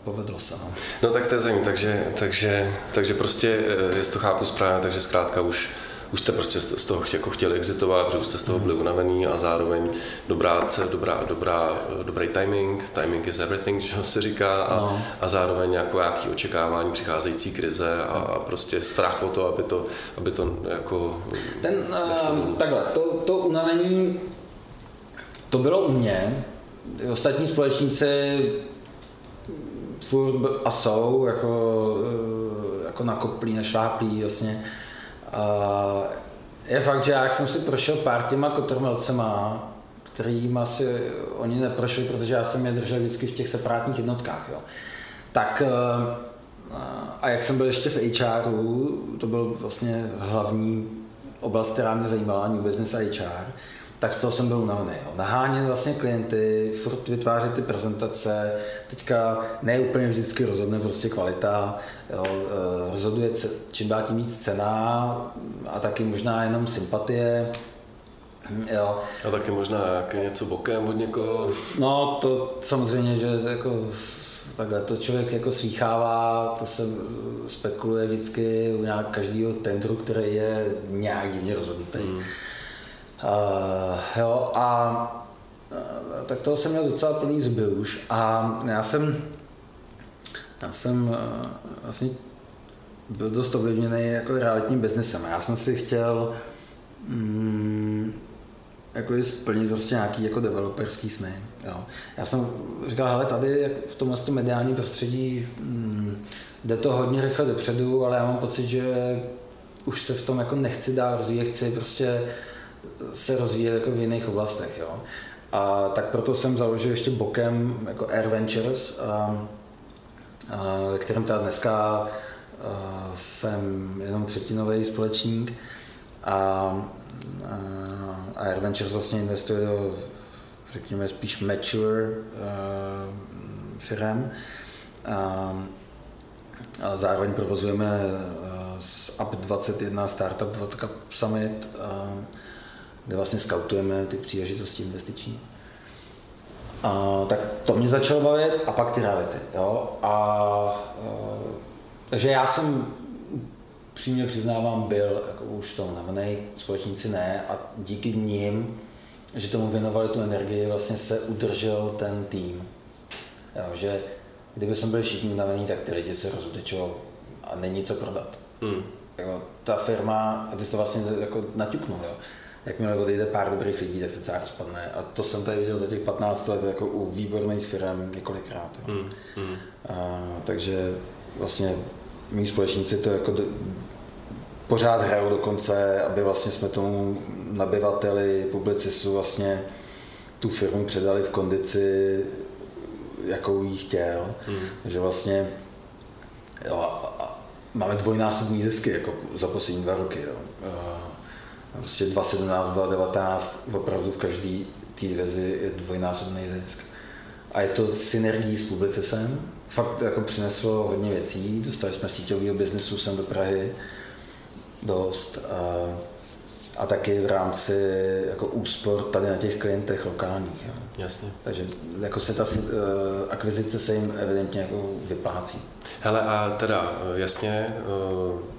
Povedlo se. No. no tak to je zajímavé, takže, takže, takže prostě, eh, jestli to chápu správně, takže zkrátka už už jste prostě z toho jako chtěli exitovat, protože už jste z toho byli unavený a zároveň dobrá, dobrá, dobrá, dobrý timing, timing is everything, že se říká, a, no. a zároveň jako nějaký očekávání přicházející krize a, a prostě strach o to, aby to, aby to jako... Ten, uh, takhle, to, to unavení, to bylo u mě, ostatní společníci furt a jsou jako, eh, jako nakoplí, nešláplí vlastně. A je fakt, že jak jsem si prošel pár těma kotrmelcema, kterým asi oni neprošli, protože já jsem je držel vždycky v těch separátních jednotkách. Jo. Tak eh, a jak jsem byl ještě v HRu, to byl vlastně hlavní oblast, která mě zajímala, New Business HR, tak z toho jsem byl unavený. Nahánět vlastně klienty, furt vytvářet ty prezentace, teďka ne úplně vždycky rozhodne prostě kvalita, jo, eh, rozhoduje čím dál tím víc cena a taky možná jenom sympatie. Jo. A taky možná něco bokem od někoho. No to samozřejmě, že jako takhle to člověk jako slýchává, to se spekuluje vždycky u nějak každého tendru, který je nějak divně rozhodnutý. Mm. Uh, jo, a uh, tak toho jsem měl docela plný zuby už a já jsem, já jsem uh, vlastně byl dost ovlivněný jako realitním biznesem. Já jsem si chtěl mm, jako splnit prostě nějaký jako developerský sny. Jo. Já jsem říkal, hele, tady v tomhle mediálním prostředí mm, jde to hodně rychle dopředu, ale já mám pocit, že už se v tom jako nechci dál rozvíjet, chci prostě se rozvíjet jako v jiných oblastech. Jo. A tak proto jsem založil ještě bokem jako Air Ventures, a, a, ve kterém teda dneska a, jsem jenom třetinový společník a, a, a Air Ventures vlastně investuje do, řekněme, spíš mature firm. A, a zároveň provozujeme s UP21 Startup Cup Summit, kde vlastně skautujeme ty příležitosti investiční. A, tak to mě začalo bavit a pak ty reality. Jo? A, a, takže já jsem přímě přiznávám, byl jako už to unavený, společníci ne a díky nim, že tomu věnovali tu energii, vlastně se udržel ten tým. Jo, že kdyby jsme byli všichni unavený, tak ty lidi se rozutečou a není co prodat. Hmm. Jako, ta firma, a ty jsi to vlastně jako naťuknul, jo jakmile odejde pár dobrých lidí, tak se celá rozpadne. A to jsem tady viděl za těch 15 let jako u výborných firm několikrát. Mm, mm. A, takže vlastně mý společníci to jako do, pořád hrajou dokonce, aby vlastně jsme tomu nabyvateli, publicistu vlastně tu firmu předali v kondici, jakou jí chtěl. Mm. Takže vlastně jo, máme dvojnásobný zisky jako za poslední dva roky. Jo. Prostě 2017, 2019, opravdu v každý té divizi je dvojnásobný zisk. A je to synergií s publicisem. Fakt jako přineslo hodně věcí. Dostali jsme síťového biznesu sem do Prahy dost. A, a taky v rámci jako úspor tady na těch klientech lokálních. Jo. Jasně. Takže jako se ta uh, akvizice se jim evidentně jako vyplácí. Hele a teda jasně, uh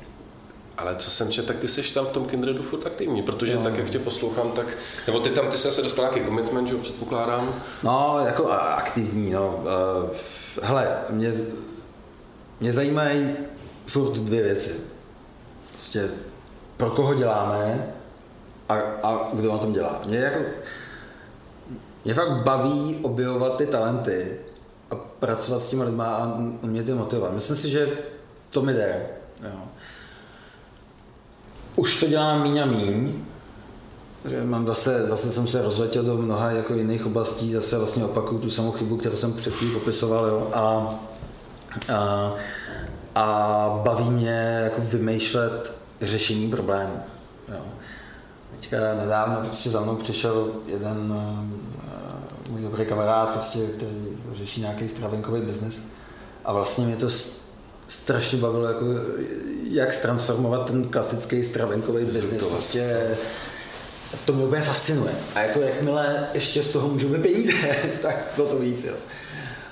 Ale co jsem četl, tak ty jsi tam v tom Kindredu furt aktivní, protože no. tak, jak tě poslouchám, tak, nebo ty tam, ty jsi se dostal nějaký commitment, že jo, předpokládám? No, jako aktivní, no. Hele, mě, mě zajímají furt dvě věci. Prostě pro koho děláme a, a kdo na tom dělá. Mě jako, mě fakt baví objevovat ty talenty a pracovat s těma lidma a mě to motivovat. Myslím si, že to mi jde. Jo. Už to dělám míň a míň, že mám zase, zase jsem se rozletěl do mnoha jako jiných oblastí, zase vlastně opakuju tu samou chybu, kterou jsem před chvílí popisoval, jo, a, a, a baví mě jako vymýšlet řešení problémů. Jo. Teďka nedávno prostě za mnou přišel jeden uh, můj dobrý kamarád, prostě, který řeší nějaký stravenkový biznis a vlastně mě to strašně bavilo, jako, jak transformovat ten klasický stravenkový biznis. Prostě, to mě úplně fascinuje. A jako jakmile ještě z toho můžu mít peníze, tak to to víc. Jo.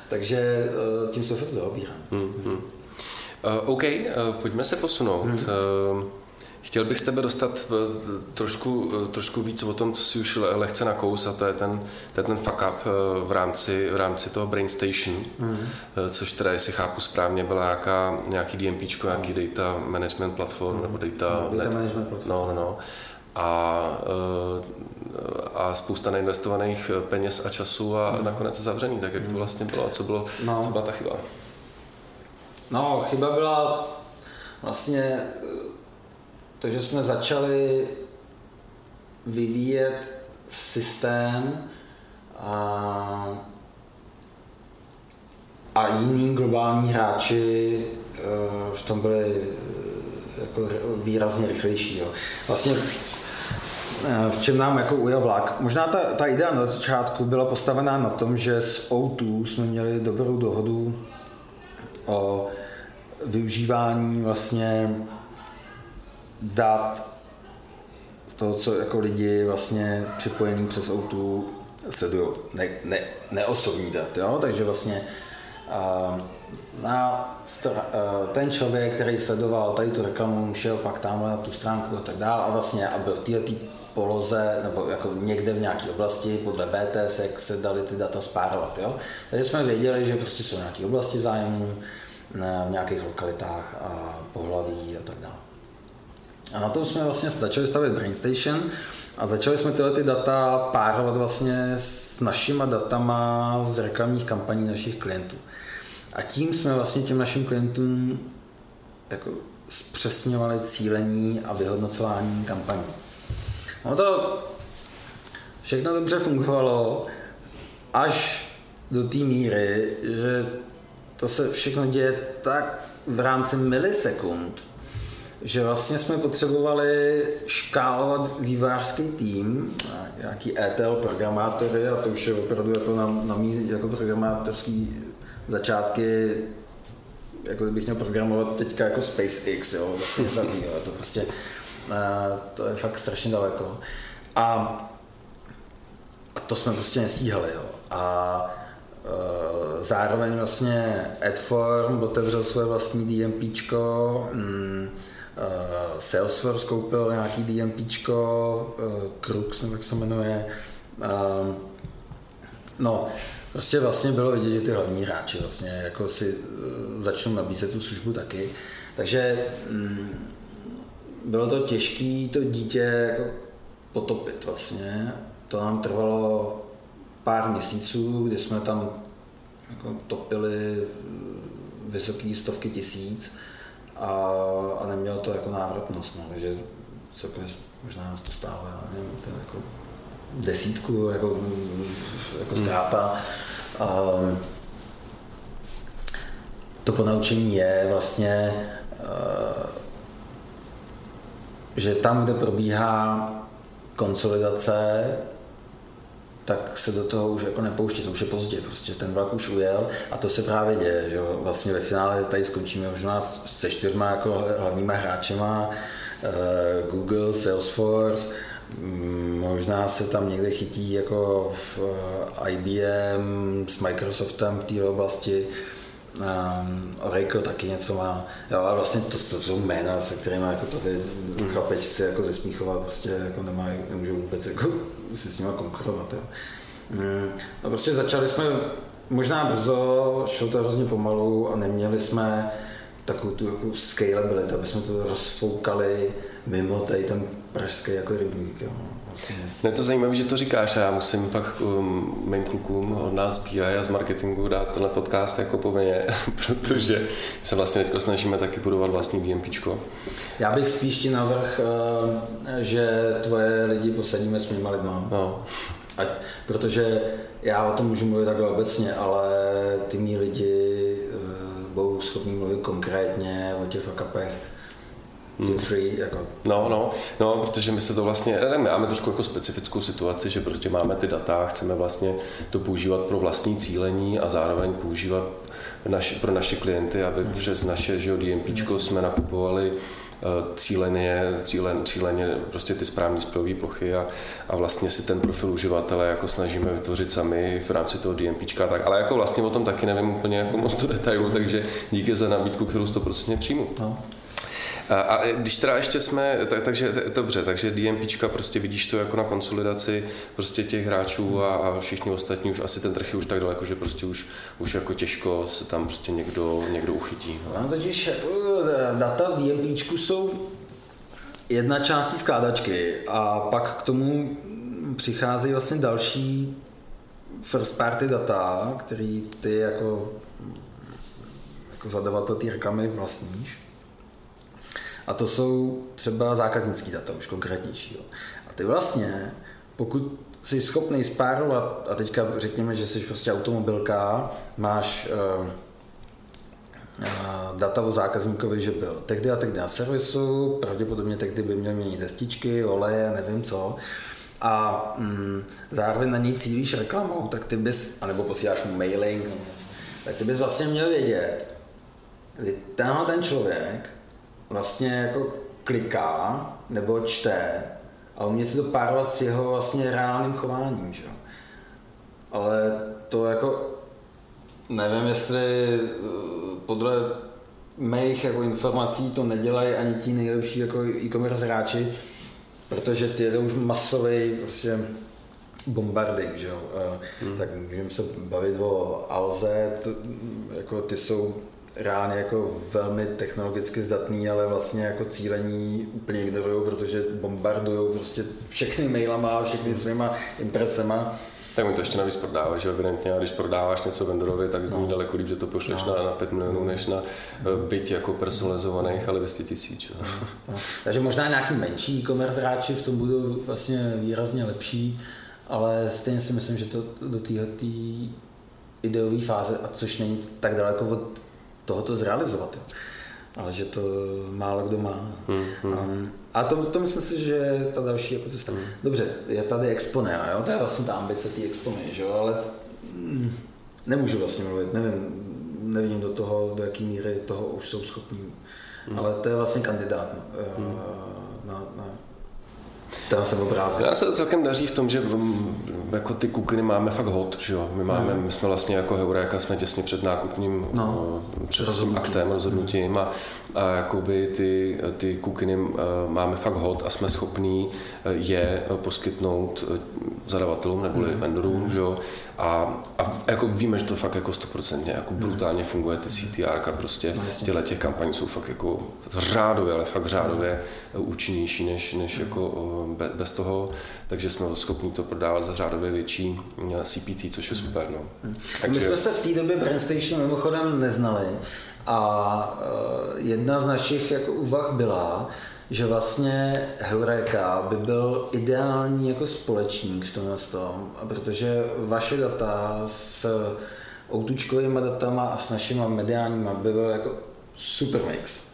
Takže eh, tím se zaobírám. Hmm, hmm. Uh, OK, uh, pojďme se posunout. Hmm. Uh, Chtěl bych z tebe dostat eh, trošku, eh, trošku víc o tom, co si už lehce nakous a to je ten, to je ten fuck up eh, v rámci, v rámci toho Brain Station, mm. což teda, jestli chápu správně, byla nějaká, nějaký DMP, nějaký data management platform mm. nebo data, no, data net, management platform. No, no, no. A, a spousta neinvestovaných peněz a času a mm. nakonec zavřený, tak jak to hmm. vlastně bylo a co, bylo, no. co byla ta chyba? No, chyba byla vlastně takže jsme začali vyvíjet systém a, a jiní globální hráči eh, v tom byli eh, jako výrazně rychlejší. Jo. Vlastně eh, v čem nám jako ujel vlak. Možná ta, ta idea na začátku byla postavená na tom, že s O2 jsme měli dobrou dohodu o využívání vlastně dát z toho, co jako lidi vlastně připojení přes autu sledují ne, ne, neosobní dat, jo? takže vlastně uh, na uh, ten člověk, který sledoval tady tu reklamu, šel pak tamhle na tu stránku a tak dále a vlastně a byl v této poloze nebo jako někde v nějaké oblasti podle BTS, jak se dali ty data spárovat. Jo? Takže jsme věděli, že prostě jsou nějaké oblasti zájmu v nějakých lokalitách a pohlaví a tak dále. A na tom jsme vlastně začali stavět BrainStation a začali jsme tyhle ty data párovat vlastně s našima datama z reklamních kampaní našich klientů. A tím jsme vlastně těm našim klientům jako zpřesňovali cílení a vyhodnocování kampaní. No to všechno dobře fungovalo až do té míry, že to se všechno děje tak v rámci milisekund, že vlastně jsme potřebovali škálovat vývářský tým, nějaký ETL programátory a to už je opravdu jako na, na mý jako programátorský začátky, jako kdybych měl programovat teďka jako SpaceX, jo, vlastně jo, to prostě, to je fakt strašně daleko. A, a to jsme prostě nestíhali, jo. A e, zároveň vlastně Adform otevřel svoje vlastní DMPčko, mm, Salesforce koupil nějaký DMPčko, uh, Crux, nebo jak se jmenuje. Uh, no, prostě vlastně bylo vidět, že ty hlavní hráči vlastně jako si uh, začnou nabízet tu službu taky. Takže um, bylo to těžké to dítě jako potopit vlastně. To nám trvalo pár měsíců, kdy jsme tam jako topili vysoké stovky tisíc a, a nemělo to jako návratnost, no, takže celkově možná nás to stálo, já nevím, to jako desítku jako, jako hmm. ztráta. Um, to ponaučení je vlastně, uh, že tam, kde probíhá konsolidace, tak se do toho už jako nepouští, to už je pozdě, prostě ten vlak už ujel a to se právě děje, že vlastně ve finále tady skončíme možná se čtyřma jako hlavníma hráčema, eh, Google, Salesforce, mm, možná se tam někde chytí jako v eh, IBM s Microsoftem v té oblasti, Um, Oracle taky něco má, jo, a vlastně to, to jsou jména, se kterými jako tady chlapečci jako ze Smíchova prostě jako nemají, nemůžou vůbec jako si s nimi konkurovat. Jo. Mm, a prostě začali jsme možná brzo, šlo to hrozně pomalu a neměli jsme takovou tu jako scalability, aby jsme to rozfoukali mimo tady ten pražský jako rybník. Jo. Vlastně. Ne, to zajímavé, že to říkáš a já musím pak um, mým klukům od nás BI a z marketingu dát tenhle podcast jako povinně, protože se vlastně teď snažíme taky budovat vlastní DMPčko. Já bych spíš ti navrh, eh, že tvoje lidi posadíme s mýma lidma. No. Ať, protože já o tom můžu mluvit takhle obecně, ale ty mý lidi uh, budou schopni mluvit konkrétně o těch fakapech. Hmm. Free, jako. No, no, no, protože my se to vlastně, tak my máme trošku jako specifickou situaci, že prostě máme ty data, chceme vlastně to používat pro vlastní cílení a zároveň používat naši, pro naše klienty, aby hmm. přes naše že DMPčko jsme nakupovali Eh, cíleně, cílen, cíleně prostě ty správné spojové plochy a, a vlastně si ten profil uživatele jako snažíme vytvořit sami v rámci toho DMPčka, tak, ale jako vlastně o tom taky nevím úplně jako moc do detailu, takže díky za nabídku, kterou to prostě přijmu. No. A když teda ještě jsme, tak, takže dobře, takže DMPčka prostě vidíš to jako na konsolidaci prostě těch hráčů a, a všichni ostatní už asi ten trh je už tak daleko, že prostě už, už jako těžko se tam prostě někdo, někdo uchytí. No, totiž uh, data v DMPčku jsou jedna část skládačky a pak k tomu přichází vlastně další first party data, který ty jako, jako zadavatel té reklamy vlastníš. A to jsou třeba zákaznický data, už konkrétnější. Jo. A ty vlastně, pokud jsi schopný spárovat, a teďka řekněme, že jsi prostě automobilka, máš uh, data o zákazníkovi, že byl tehdy a tehdy na servisu, pravděpodobně tehdy by měl měnit destičky, oleje, nevím co, a mm, zároveň na něj cílíš reklamou, tak ty bys, anebo posíláš mu mailing, tak ty bys vlastně měl vědět, kdy tenhle ten člověk vlastně jako kliká nebo čte a umí si to párovat s jeho vlastně reálným chováním, že? Ale to jako nevím, jestli eh, podle mých jako informací to nedělají ani ti nejlepší jako e-commerce hráči, protože ty je to už masový prostě bombarding, že jo. Hmm. Tak můžeme se bavit o Alze, to, jako ty jsou reálně jako velmi technologicky zdatný, ale vlastně jako cílení úplně ignorují, protože bombardují prostě všechny mailama, všechny svýma impresema. Tak mi to ještě navíc prodává, že evidentně, a když prodáváš něco vendorovi, tak zní no. daleko líp, že to pošleš no. na, na 5 milionů, než na eh, byť jako personalizovaných, ale 200 tisíc. No. No. Takže možná nějaký menší e-commerce hráči v tom budou vlastně výrazně lepší, ale stejně si myslím, že to do téhle ideové fáze, a což není tak daleko od tohoto zrealizovat. Jo. Ale že to málo kdo má. Hmm, hmm. Um, a to, to myslím si, že je ta další jako cesta. Hmm. Dobře, je tady Exponé, jo? to je vlastně ta ambice té Exponé, že jo? ale mm, nemůžu vlastně mluvit, nevím, nevidím do toho, do jaké míry toho už jsou schopní. Hmm. Ale to je vlastně kandidát no, hmm. na, na, ten jsem obrázek. Já se celkem daří v tom, že jako ty kukiny máme fakt hot, že jo? My, máme, hmm. my jsme vlastně jako Heureka, jsme těsně před nákupním, no, před rozhodnutím. aktem, rozhodnutím a, a jakoby ty, ty kukiny máme fakt hot a jsme schopní e, je poskytnout zadavatelům nebo hmm. vendorům, hmm. že jo? A, a jako víme, že to fakt jako stoprocentně jako hmm. brutálně funguje, ty CTR prostě no, těle těch kampaní jsou fakt jako řádově, ale fakt řádově účinnější než, než jako bez toho, takže jsme schopni to prodávat za řádově větší eh, CPT, což je super. No. Hmm. Takže... My jsme se v té době Brainstation mimochodem neznali a eh, jedna z našich jako úvah byla, že vlastně Heureka by byl ideální jako společník v tomhle tom, protože vaše data s outučkovými datama a s našimi mediálníma by byl jako super mix.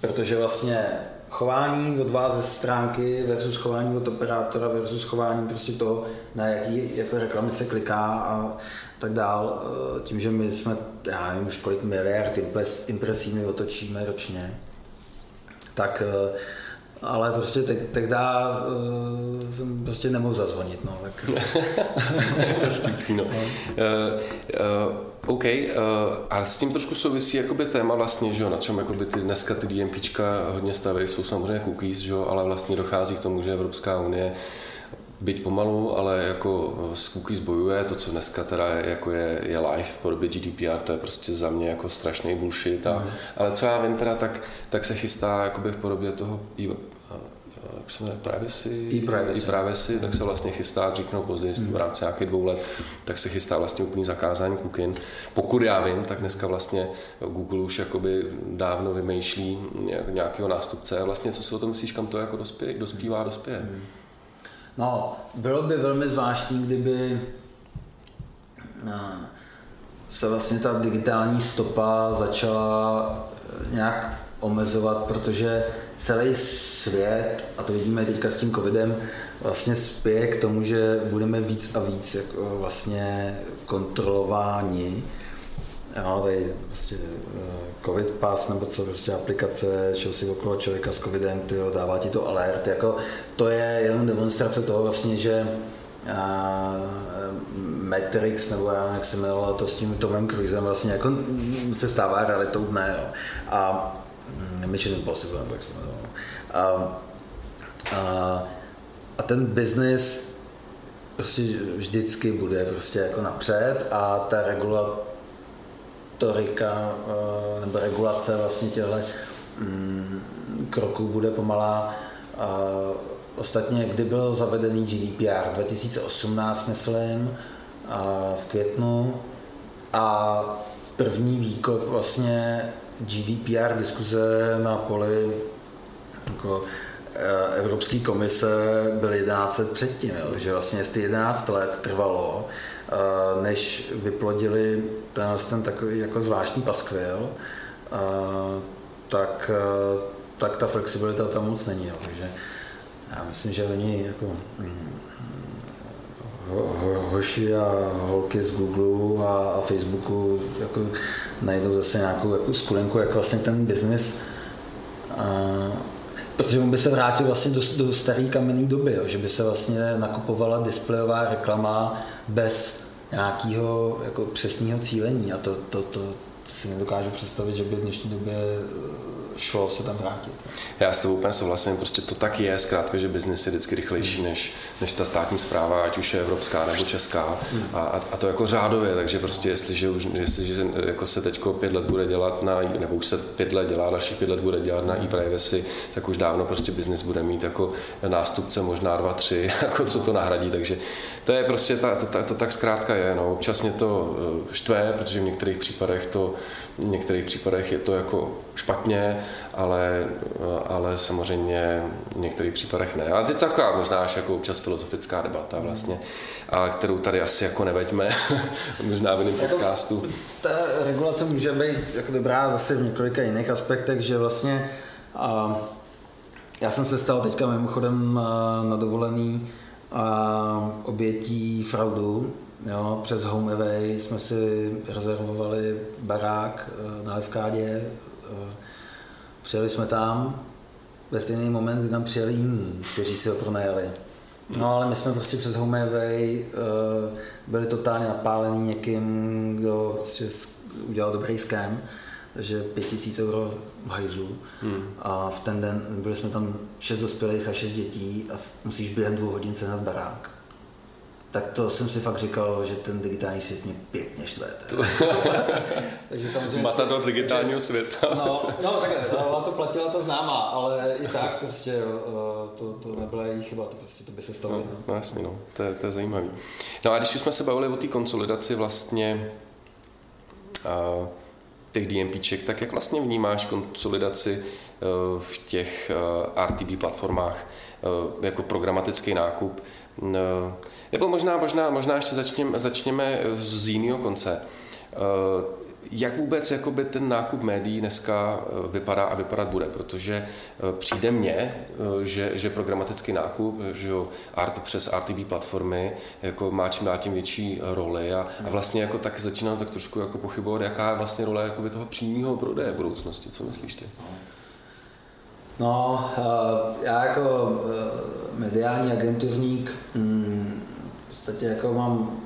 Protože vlastně chování od vás ze stránky versus chování od operátora versus chování prostě toho, na jaký jako reklamy se kliká a tak dál. Eh, tím, že my jsme, já nevím už kolik miliard impresí my otočíme ročně, tak uh, ale prostě te, tehdy prostě nemohl zazvonit, no. Tak. je to vtipný, no. Uh, uh, OK, uh, a s tím trošku souvisí jakoby téma vlastně, že jo, na čem jakoby ty, dneska ty DMPčka hodně staví, jsou samozřejmě cookies, že jo, ale vlastně dochází k tomu, že Evropská unie byť pomalu, ale jako s cookies bojuje, to, co dneska teda je, jako je, je live v podobě GDPR, to je prostě za mě jako strašný bullshit. A, mm. Ale co já vím teda, tak, tak se chystá jakoby v podobě toho jak se jmenuje, privacy, e-privacy. e-privacy, tak se vlastně chystá, řeknou později, v rámci nějakých dvou let, tak se chystá vlastně úplný zakázání cookin. Pokud já vím, tak dneska vlastně Google už jakoby dávno vymýšlí nějakého nástupce. A vlastně, co si o tom myslíš, kam to jako dospěje, dospívá, dospěje? Hmm. No, bylo by velmi zvláštní, kdyby eh, se vlastně ta digitální stopa začala eh, nějak omezovat, protože celý svět, a to vidíme teďka s tím covidem, vlastně spěje k tomu, že budeme víc a víc jako vlastně kontrolováni. Jo, tady eh, covid pass nebo co, prostě aplikace, šel si okolo člověka s covidem, tyjo, dává ti to alert, jako to je jenom demonstrace toho vlastně, že a, eh, Matrix, nebo já jak se jmenovalo to s tím Tomem Cruisem, vlastně jako se stává realitou dne. Jo. A Mission Impossible, nebo jak se jmenovalo. A, a, a ten biznis prostě vždycky bude prostě jako napřed a ta regulatorika nebo regulace vlastně těchto mm, kroků bude pomalá. A ostatně, kdy byl zavedený GDPR? 2018, myslím, v květnu. A první výkop vlastně GDPR diskuze na poli jako eh, Evropské komise byl 11 let předtím, jo, že vlastně jestli 11 let trvalo, eh, než vyplodili ten, ten takový jako zvláštní paskvil, eh, tak, tak ta flexibilita tam moc není. Jo, takže já myslím, že oni jako ho, hoši a holky z Google a, a Facebooku jako najdou zase nějakou jako skulenku, jak vlastně ten biznis Protože on by se vrátil vlastně do, do staré kamenné doby, jo, že by se vlastně nakupovala displejová reklama bez nějakého jako přesného cílení a to, to, to si nedokážu představit, že by v dnešní době šlo se tam vrátit. Já s tebou úplně souhlasím, prostě to tak je, zkrátka, že biznis je vždycky rychlejší hmm. než, než ta státní zpráva, ať už je evropská nebo česká. Hmm. A, a, to jako řádově, takže prostě jestliže, už, jestliže jako se teď pět let bude dělat na, nebo už se pět let dělá, další pět let bude dělat na e-privacy, tak už dávno prostě biznis bude mít jako nástupce, možná dva, tři, jako co to nahradí, takže to je prostě, ta, to, to, to tak zkrátka je, no. občas mě to eh, štve, protože v některých případech to, v některých případech je to jako špatně, ale, ale samozřejmě v některých případech ne. A teď taková možná až jako občas filozofická debata vlastně, a kterou tady asi jako neveďme, možná v jiném jako podcastu. Ta regulace může být jako dobrá zase v několika jiných aspektech, že vlastně a já jsem se stal teďka mimochodem na dovolený a obětí fraudu. Jo, přes HomeAway jsme si rezervovali barák na Levkádě, Přijeli jsme tam, ve stejný moment, kdy tam přijeli jiní, kteří si ho pronajali. No ale my jsme prostě přes HomeAway uh, byli totálně napálení někým, kdo prostě udělal dobrý scam, takže pět tisíc euro v hajzlu. Hmm. A v ten den byli jsme tam šest dospělých a šest dětí a musíš během dvou hodin sehnat barák tak to jsem si fakt říkal, že ten digitální svět mě pěkně štve. Takže samozřejmě... Matador digitálního světa. No, no takhle, ona to platila to známá, ale i tak prostě to, to nebyla její chyba, to, prostě to by se stalo. No, no jasně, no, to je, to je zajímavý. No a když už jsme se bavili o té konsolidaci vlastně uh, těch DMPček, tak jak vlastně vnímáš konsolidaci uh, v těch uh, RTB platformách jako programatický nákup? Uh, nebo možná, možná, možná ještě začněme, začněme z jiného konce. Eh, jak vůbec jakoby ten nákup médií dneska eh, vypadá a vypadat bude? Protože eh, přijde mně, že, že programatický nákup, že art, přes RTB platformy jako má čím dál tím větší roli a, a vlastně jako tak začínám tak trošku jako pochybovat, jaká je vlastně role jakoby toho přímého prodeje v budoucnosti. Co myslíš ty? No, já jako mediální agenturník mm, podstatě jako mám,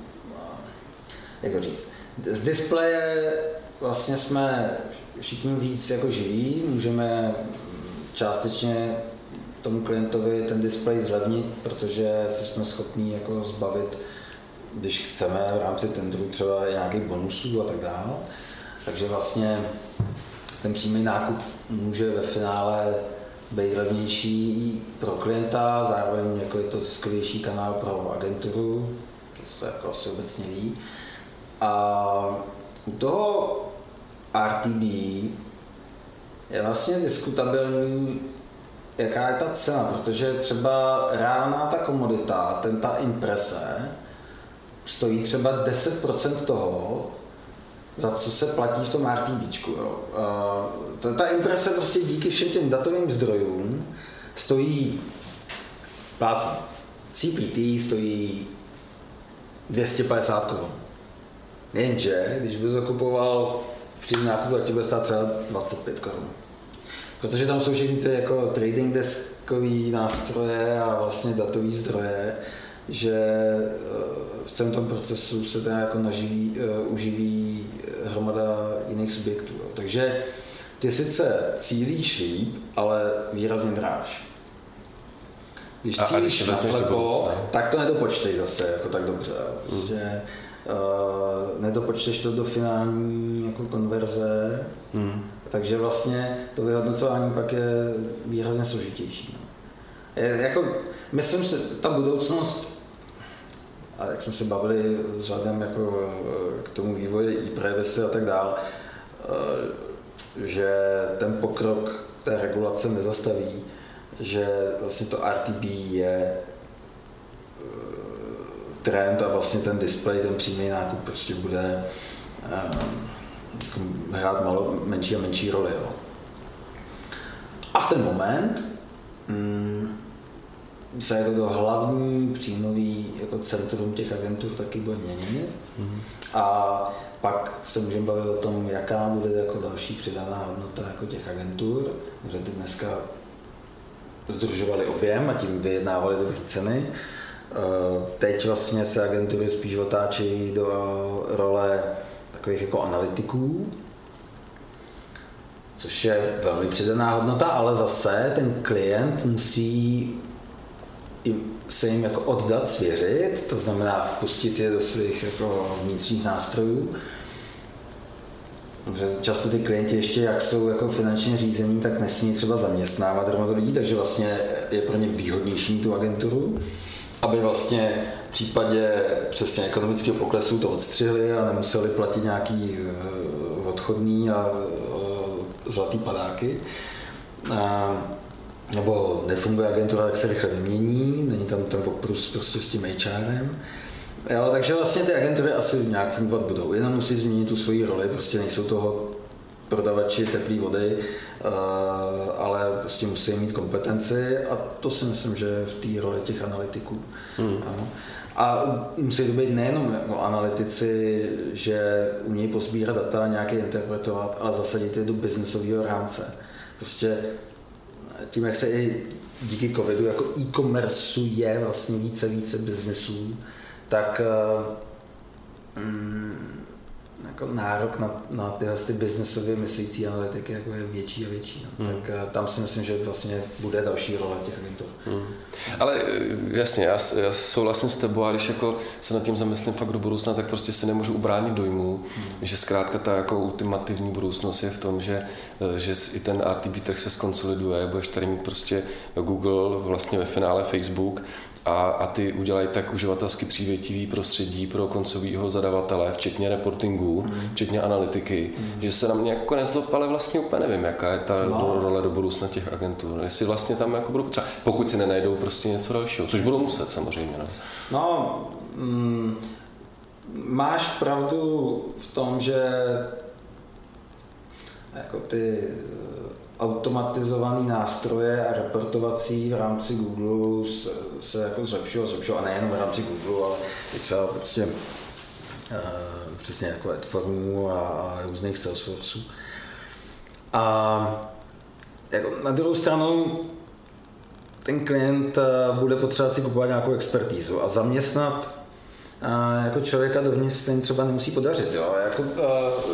jak to říct, Z displeje vlastně jsme všichni víc jako živí, můžeme částečně tomu klientovi ten displej zlevnit, protože jsme schopni jako zbavit, když chceme v rámci tendru třeba nějakých bonusů a tak dále. Takže vlastně ten přímý nákup může ve finále být levnější pro klienta, zároveň jako je to ziskovější kanál pro agenturu, to se jako asi obecně ví. A u toho RTB je vlastně diskutabilní, jaká je ta cena, protože třeba reálná ta komodita, ten ta imprese, stojí třeba 10% toho, za co se platí v tom RTBčku. Jo. Ta, ta imprese prostě díky všem těm datovým zdrojům stojí plácnu. CPT stojí 250 korun. Jenže, když bys zakupoval při nákupu, tak ti bude stát třeba 25 korun. Protože tam jsou všechny ty jako trading deskový nástroje a vlastně datové zdroje, že eh, v celém tom procesu se teda jako naživí, uh, uživí hromada jiných subjektů. Jo. Takže ty sice cílíš líp, ale výrazně dráž. Když cílíš na slepo, tak to nedopočtej zase jako tak dobře. Jo. Prostě hmm uh, nedopočteš to do finální jako konverze, hmm. takže vlastně to vyhodnocování pak je výrazně složitější. No. Je, jako, myslím si, ta budoucnost, a jak jsme se bavili vzhledem jako eh, k tomu vývoji i privacy a tak dále, že ten pokrok té regulace nezastaví, že vlastně to RTB je trend a vlastně ten display, ten přímý nákup prostě bude um, hrát malo, menší a menší roli. Jo. A v ten moment mm, se jako to hlavní příjmový jako centrum těch agentur taky bude měnit. Mm-hmm. A pak se můžeme bavit o tom, jaká bude jako další přidaná hodnota jako těch agentur, protože ty dneska združovali objem a tím vyjednávali dobré ceny. Eh, teď vlastně se agentury spíš otáčejí do role takových jako analytiků, což je velmi přidaná hodnota, ale zase ten klient musí se jim jako oddat, svěřit, to znamená vpustit je do svých jako vnitřních nástrojů. Často ty klienti ještě, jak jsou jako finančně řízení, tak nesmí třeba zaměstnávat hromadu lidí, takže vlastně je pro ně výhodnější tu agenturu aby vlastně v případě přesně ekonomického poklesu to odstřihli a nemuseli platit nějaký eh, odchodný a eh, zlatý padáky. A, nebo nefunguje agentura, tak se rychle vymění, není tam ten oprus prostě s tím HRem. Jo, takže vlastně ty agentury asi nějak fungovat budou, jenom musí změnit tu svoji roli, prostě nejsou toho prodavači teplé vody, eh, ale prostě musí mít kompetenci a to si myslím, že v té roli těch analytiků. Hmm. A musí to být nejenom jako analytici, že umějí pozbírat data, nějaké interpretovat, ale zasadit je do biznesového rámce. Prostě tím, jak se i díky covidu jako e-commerce je vlastně více více biznesů, tak mm, jako nárok na, na tyhle ty biznesově myslící analytiky jako je větší a větší. No. Hmm. Tak eh, tam si myslím, že vlastně bude další role těch agentur. Hmm. Ale eh, jasně, já, já souhlasím s tebou a když jako se nad tím zamyslím fakt do budoucna, tak prostě si nemůžu ubránit dojmu, hmm. že zkrátka ta jako ultimativní budoucnost je v tom, že, eh, že i ten RTB trh se skonsoliduje, budeš tady mít prostě Google, vlastně ve finále Facebook a, a ty udělají tak uživatelsky přívětivý prostředí pro koncového zadavatele, včetně reportingu, mm. včetně analytiky, mm. že se na mě jako nezlob, ale vlastně úplně nevím, jaká je ta no. role do budoucna těch agentur. Jestli vlastně tam jako budou potřeba, pokud si nenajdou prostě něco dalšího, což budou muset samozřejmě. No, no mm, máš pravdu v tom, že jako ty automatizované nástroje a reportovací v rámci Google se, jako zlepšují, zlepšují a nejenom v rámci Google, ale i třeba prostě uh, přesně jako Adformu a, a různých Salesforceů. A jako na druhou stranu ten klient eh, bude potřebovat si kupovat nějakou expertízu a zaměstnat a jako člověka dovnitř se jim třeba nemusí podařit. Jo. Jako,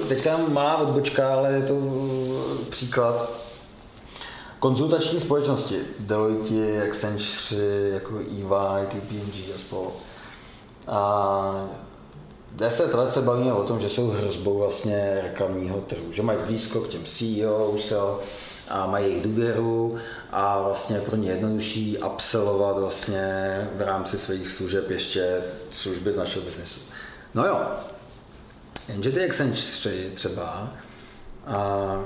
teďka malá odbočka, ale je to příklad konzultační společnosti, Deloitte, Accenture, jako EY, KPMG a spol. A deset let se bavíme o tom, že jsou hrozbou vlastně reklamního trhu, že mají blízko k těm CEO, a mají jejich důvěru a vlastně pro ně jednodušší upsellovat vlastně v rámci svých služeb ještě služby z našeho biznesu. No jo, jenže ty Accenture třeba a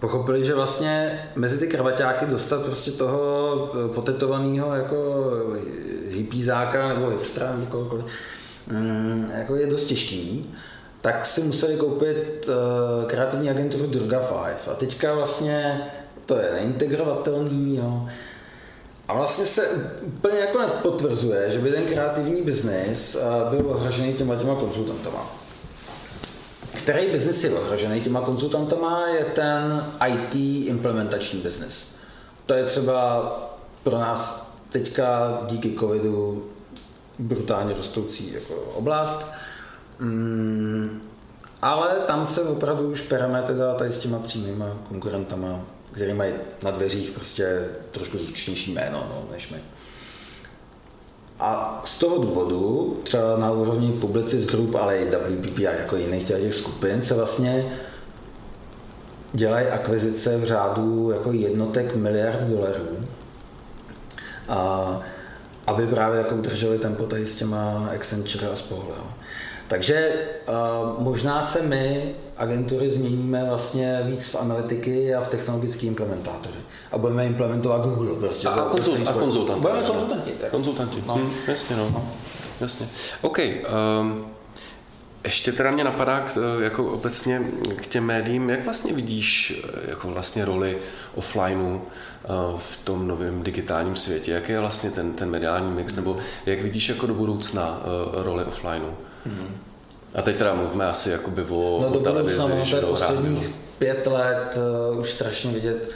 pochopili, že vlastně mezi ty kravaťáky dostat prostě toho potetovaného jako hippízáka nebo hipstra nebo kohokoliv, mm, jako je dost těžký tak si museli koupit uh, kreativní agenturu Durga 5. A teďka vlastně to je neintegrovatelný, jo. A vlastně se úplně jako potvrzuje, že by ten kreativní biznis byl ohrožený těma těma konzultantama. Který biznis je ohrožený těma konzultantama, je ten IT implementační biznis. To je třeba pro nás teďka díky covidu brutálně rostoucí jako oblast. Mm, ale tam se opravdu už pereme teda tady s těma přímýma konkurentama, který mají na dveřích prostě trošku zručnější jméno no, než my. A z toho důvodu, třeba na úrovni Publicis Group, ale i WPP a jako jiných těch skupin, se vlastně dělají akvizice v řádu jako jednotek miliard dolarů. A aby právě jako udrželi tempo tady s těma Accenture a spolu. Takže uh, možná se my, agentury, změníme vlastně víc v analytiky a v technologické implementátory. A budeme implementovat Google prostě. A, konzult, a konzultanti. Budeme konzultanti. Konzultanti, no. hm, jasně no. no. Jasně. OK. Um, ještě teda mě napadá k, jako obecně k těm médiím, jak vlastně vidíš jako vlastně roli offlineu v tom novém digitálním světě? Jaký je vlastně ten, ten mediální mix, nebo jak vidíš jako do budoucna roli offlineu? Hmm. A teď teda mluvíme asi jakoby o, no, o televizi, no, že do posledních pět let uh, už strašně vidět,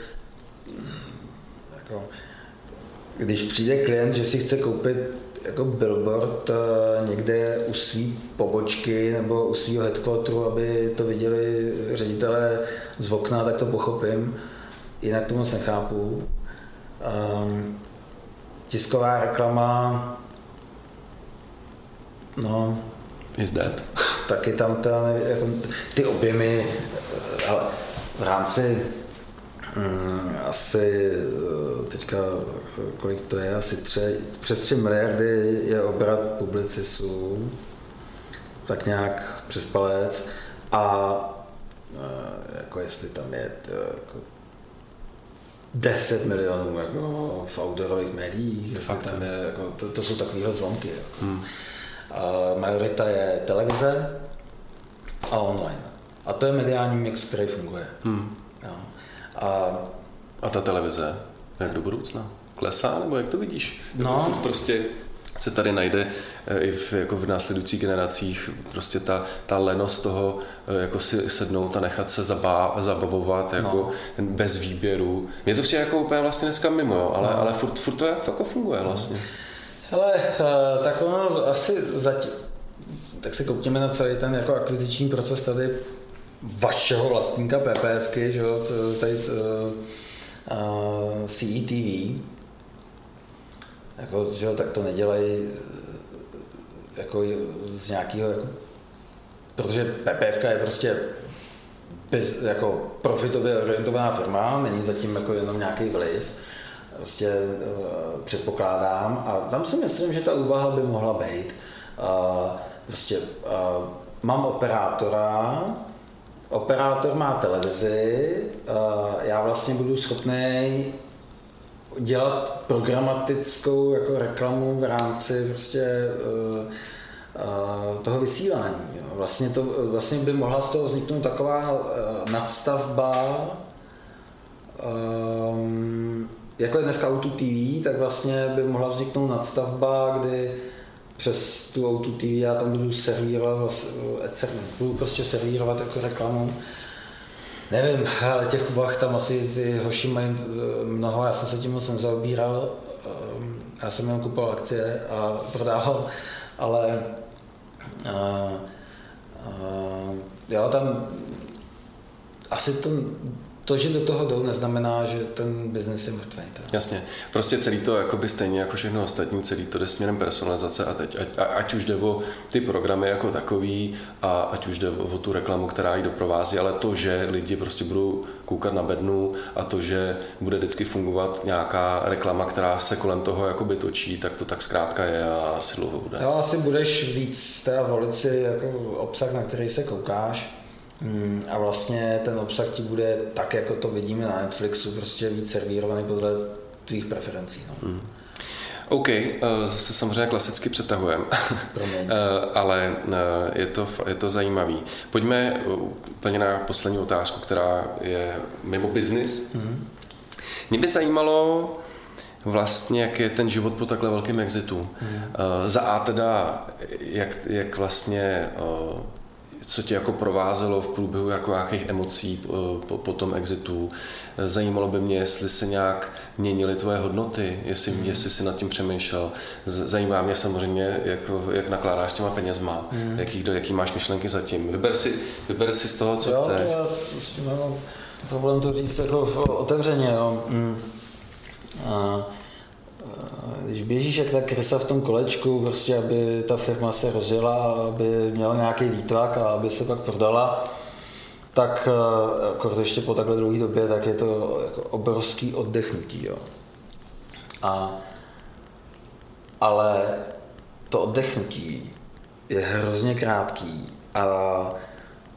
jako, když přijde klient, že si chce koupit jako billboard uh, někde u své pobočky nebo u svého headquarteru, aby to viděli ředitelé z okna, tak to pochopím. Jinak to moc nechápu. Um, tisková reklama, no, Is dead. Taky tam ta, jako, ty objemy, ale v rámci mm, asi eh, teďka, kolik to je, asi tři, přes 3 miliardy je obrat publicisů, tak nějak přes palec a eh, jako jestli tam je jako 10 milionů jako v outdoorových médiích, jestli tam je, jako, to, to jsou takovýhle zlomky. Jako. Hmm majorita je televize a online. A to je mediální mix, který funguje. Hmm. Jo. A, a ta televize, jak do budoucna? Klesá, nebo jak to vidíš? No. Prostě se tady najde eh, i v, jako v následujících generacích prostě ta, ta lenost toho eh, jako si sednout a nechat se zabá, zabavovat jako no. bez výběru. Mně to přijde jako úplně vlastně dneska mimo, jo, ale, no. ale furt, furt to jako funguje vlastně. No. Hele, eh, tak ono asi zatím, tak se koukněme na celý ten jako akviziční proces tady vašeho vlastníka PPFky, že jo, tady uh, eh, CETV, jako, že jo, tak to nedělají eh, jako z nějakého, jako, protože PPFka je prostě bez, jako profitově orientovaná firma, není zatím jako jenom nějaký vliv, prostě uh, předpokládám. A tam si myslím, že ta úvaha by mohla být. Uh, prostě uh, mám operátora, operátor má televizi, uh, já vlastně budu schopný dělat programatickou jako reklamu v rámci prostě uh, toho vysílání. Vlastně, to, vlastně by mohla z toho vzniknout taková nadstavba um, jako je dneska Auto TV, tak vlastně by mohla vzniknout nadstavba, kdy přes tu Auto TV já tam budu servírovat, vlastně, budu prostě servírovat jako reklamu. Nevím, ale těch úvah tam asi ty hoši mají eh, mnoho, já jsem se tím moc nezaobíral, ehm, já jsem jenom kupoval akcie a prodával ale uh, uh, jo, tam asi to to, že do toho jdou, neznamená, že ten biznis je mrtvý. Tak. Jasně. Prostě celý to, jakoby stejně jako všechno ostatní, celý to jde směrem personalizace a teď, ať, ať už jde o ty programy jako takový a ať už jde o, o tu reklamu, která ji doprovází, ale to, že lidi prostě budou koukat na bednu a to, že bude vždycky fungovat nějaká reklama, která se kolem toho jakoby točí, tak to tak zkrátka je a asi dlouho bude. Jo, asi budeš víc teda volit si jako obsah, na který se koukáš, Hmm, a vlastně ten obsah ti bude tak, jako to vidíme na Netflixu, prostě víc servírovaný podle tvých preferencí. No. Hmm. OK, eh, zase samozřejmě klasicky přetahujeme, eh, ale eh, je to, je to zajímavý. Pojďme úplně na poslední otázku, která je mimo biznis. Hmm. Mě by zajímalo, vlastně, jak je ten život po takhle velkém exitu. Hmm. Za A teda, jak, jak vlastně co tě jako provázelo v průběhu jako nějakých emocí eh, po, po tom exitu. Zajímalo by mě, jestli se nějak měnily tvoje hodnoty, jestli, mm. jestli jsi nad tím přemýšlel. Zajímá mě samozřejmě, jak, jak nakládáš s těma penězma, mm. jaký, jaký máš myšlenky zatím. Vyber si, vyber si z toho, co jo, chceš. To já prostě mám problém to říct jako otevřeně. Jo. Mm. A, když běžíš jak ta krysa v tom kolečku, prostě aby ta firma se rozjela, aby měla nějaký výtlak a aby se pak prodala, tak jako ještě po takhle dlouhé době, tak je to jako obrovský oddechnutí. Jo. A, ale to oddechnutí je hrozně krátký a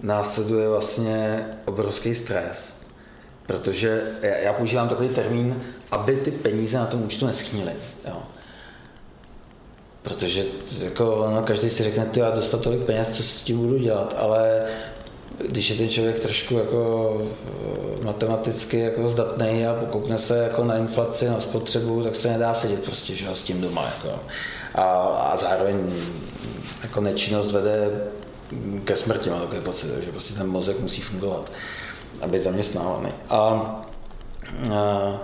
následuje vlastně obrovský stres, protože já, já používám takový termín aby ty peníze na tom účtu neschnily. Protože jako, no, každý si řekne, ty já dostat tolik peněz, co s tím budu dělat, ale když je ten člověk trošku jako matematicky jako zdatný a pokoukne se jako na inflaci, na spotřebu, tak se nedá sedět prostě že, s tím doma. Jako. A, a zároveň jako nečinnost vede ke smrti, mám takový pocit, že prostě ten mozek musí fungovat a být zaměstnávaný. A, a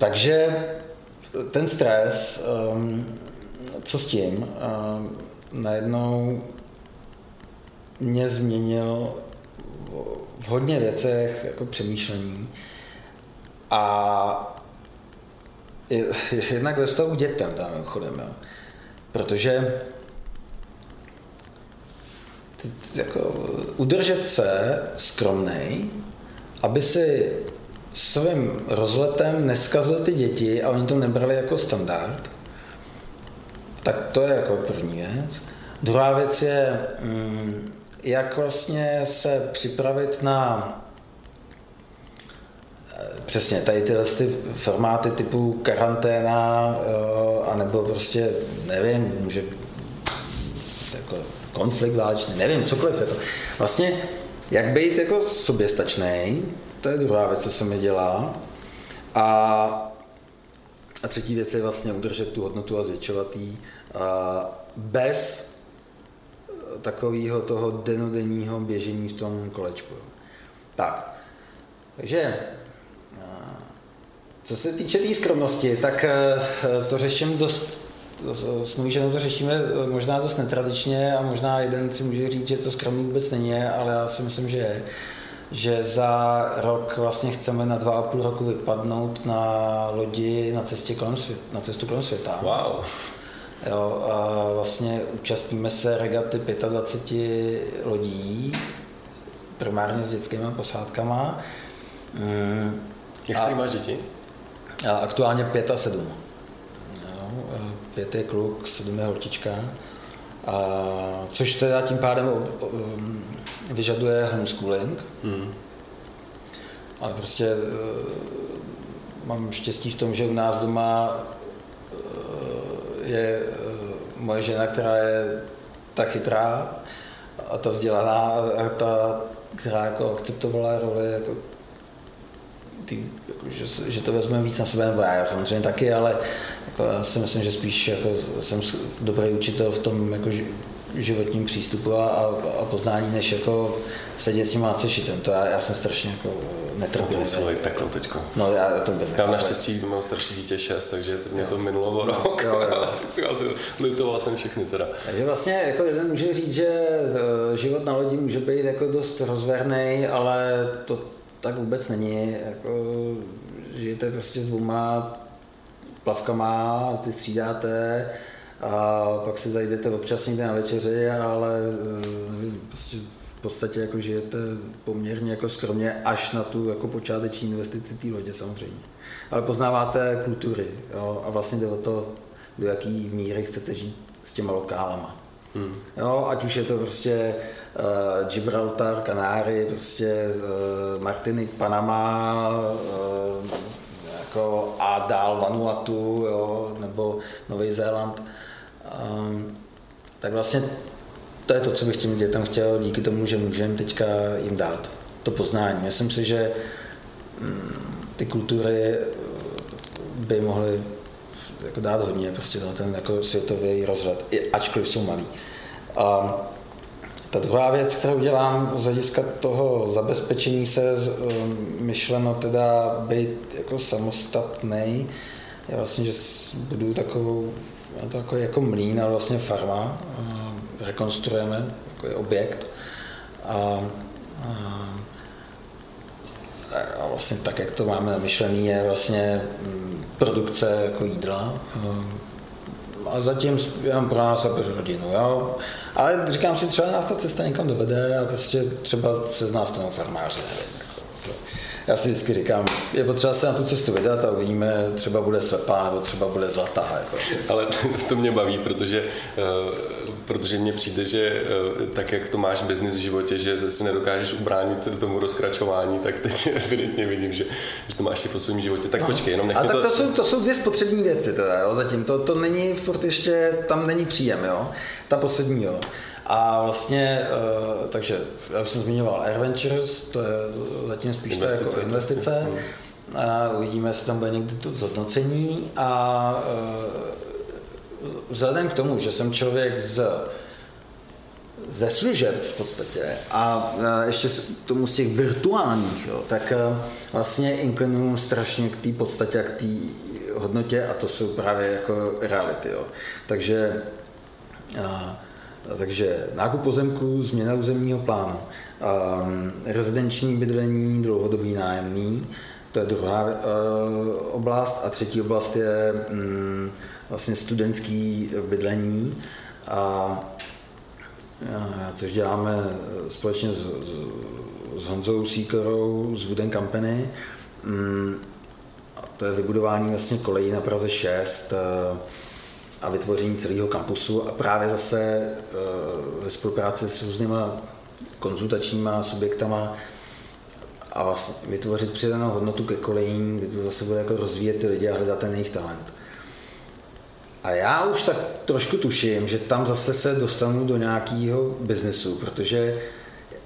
takže ten stres, um, co s tím, um, najednou mě změnil v hodně věcech jako přemýšlení a jednak ve vztahu dětem tam chodem, jo. protože jako udržet se skromnej, aby si svým rozletem neskazil ty děti a oni to nebrali jako standard, tak to je jako první věc. Druhá věc je, mm, jak vlastně se připravit na eh, přesně tady tyhle ty formáty typu karanténa, eh, anebo prostě, nevím, může jako konflikt válečný, nevím, cokoliv. Jako. Vlastně, jak být jako soběstačný, to je druhá věc, co se mi dělá. A, a třetí věc je vlastně udržet tu hodnotu a zvětšovat ji bez takového toho denodenního běžení v tom kolečku. Tak, takže co se týče té tý skromnosti, tak e, to řeším dost, s mojí ženou to řešíme možná dost netradičně a možná jeden si může říct, že to skromný vůbec není, ale já si myslím, že je že za rok vlastně chceme na dva a půl roku vypadnout na lodi na, cestě kolem svět, na cestu kolem světa. Wow. Jo, a vlastně účastníme se regaty 25 lodí, primárně s dětskými posádkama. Mm. Jak jsi máš děti? A aktuálně pět a sedm. Jo, pět je kluk, sedm je holčička. A, což teda tím pádem vyžaduje homeschooling. Hmm. Ale prostě e, mám štěstí v tom, že u nás doma e, je e, moje žena, která je ta chytrá a ta vzdělaná a ta, která jako akceptovala roli jako ty, jako, že, že to vezme víc na sebe, nebo já, já samozřejmě taky, ale jako, já si myslím, že spíš jako, jsem dobrý učitel v tom, jako, životním přístupu a, a poznání, než jako sedět s tím a šitem. To já, já jsem strašně jako netrpěl. To muselo peklo teďko. No já to vůbec Já naštěstí mám starší dítě 6, takže mě to minulo o rok. Jo, jo. já jsem, litoval jsem všechny teda. Takže vlastně jako jeden může říct, že e, život na lodi může být jako dost rozverný, ale to tak vůbec není. Jako, žijete prostě s dvouma plavkama, ty střídáte, a pak se zajdete občas někde na večeři, ale e, prostě v podstatě jako žijete poměrně jako skromně až na tu jako počáteční investici té lodě samozřejmě. Ale poznáváte kultury jo, a vlastně jde o to, do jaký míry chcete žít s těma lokálama. Hmm. Jo, ať už je to prostě uh, Gibraltar, Kanáry, prostě uh, Martinik, Panama, uh, jako a dál Vanuatu, jo, nebo Nový Zéland. Um, tak vlastně to je to, co bych těm dětem chtěl díky tomu, že můžeme teďka jim dát. To poznání. Myslím si, že mm, ty kultury by mohly jako dát hodně prostě na ten jako světový rozhled, ačkoliv jsou malý. A ta druhá věc, kterou dělám z hlediska toho zabezpečení se, myšleno teda být jako samostatný, je vlastně, že budu takovou, to jako, jako mlín, ale vlastně farma, rekonstruujeme takový objekt. A, a, a vlastně tak, jak to máme namyšlený, je vlastně mm, produkce jako jídla. A zatím jenom pro nás a pro rodinu, jo. Ale říkám si, třeba nás ta cesta někam dovede a prostě třeba se z nás stanou farmáři, nevím já si vždycky říkám, je potřeba se na tu cestu vydat a uvidíme, třeba bude slepá nebo třeba bude zlatá. Jako. Ale to mě baví, protože, eh, protože mně přijde, že eh, tak, jak to máš biznis v životě, že si nedokážeš ubránit tomu rozkračování, tak teď evidentně vidím, že, že to máš i v osobním životě. Tak no. počkej, jenom A tak to... to... jsou, to jsou dvě spotřební věci teda, jo, zatím. To, to není furt ještě, tam není příjem, jo. Ta poslední, jo. A vlastně, uh, takže já už jsem zmiňoval Air Ventures, to je zatím spíš investice, to jako investice. A uvidíme, jestli tam bude někdy to zhodnocení. A uh, vzhledem k tomu, že jsem člověk z ze služeb v podstatě a ještě tomu z těch virtuálních, jo, tak vlastně inklinuju strašně k té podstatě a k té hodnotě a to jsou právě jako reality. Jo. Takže takže nákup pozemků, změna územního plánu, um, rezidenční bydlení, dlouhodobý nájemný, to je druhá uh, oblast. A třetí oblast je um, vlastně studentský bydlení, a, uh, což děláme společně s, s, s Honzou Síkorou z Wooden Company. Um, a to je vybudování vlastně kolejí na Praze 6, uh, a vytvoření celého kampusu a právě zase eh, ve spolupráci s různýma konzultačníma subjektama a vlastně vytvořit přidanou hodnotu ke kolejím, kdy to zase bude jako rozvíjet ty lidi a hledat ten jejich talent. A já už tak trošku tuším, že tam zase se dostanu do nějakého biznesu, protože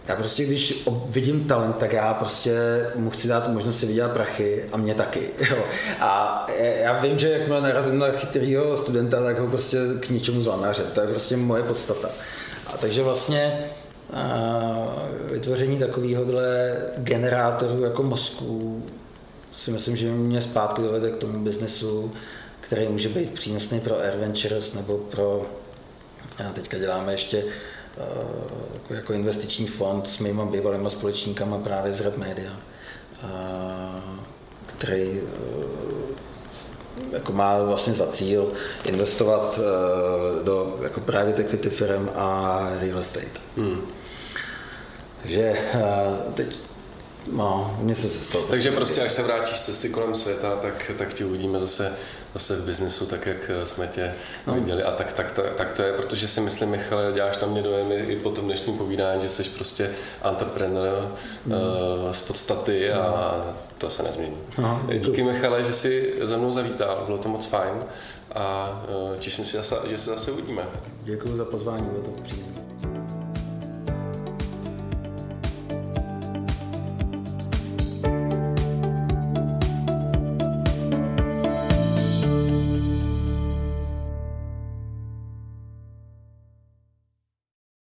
já prostě, když vidím talent, tak já prostě mu chci dát možnost si vydělat prachy a mě taky. Jo. A já vím, že jakmile narazím na chytrýho studenta, tak ho prostě k ničemu zlamaře. To je prostě moje podstata. A takže vlastně vytvoření takovéhohle generátoru jako mozku si myslím, že mě zpátky dovede k tomu biznesu, který může být přínosný pro Air Ventures nebo pro, a teďka děláme ještě jako, jako investiční fond s mýma bývalýma společníkama právě z Red Media, který jako má vlastně za cíl investovat do jako private equity firm a real estate. Hmm. Takže teď No, mě se stalo. Takže prostě, až se vrátíš z cesty kolem světa, tak, tak ti uvidíme zase, zase v biznesu, tak jak eh, jsme tě no. viděli. A tak, tak, to, tak to je, protože si myslím, Michale, děláš na mě dojem i po tom dnešním povídání, že jsi prostě entrepreneur mm. uh, z podstaty a to se nezmění. No, Díky Michale, že jsi za mnou zavítal, bylo to moc fajn a uh, těším se, že se zase uvidíme. Děkuji za pozvání, bylo to příjemné.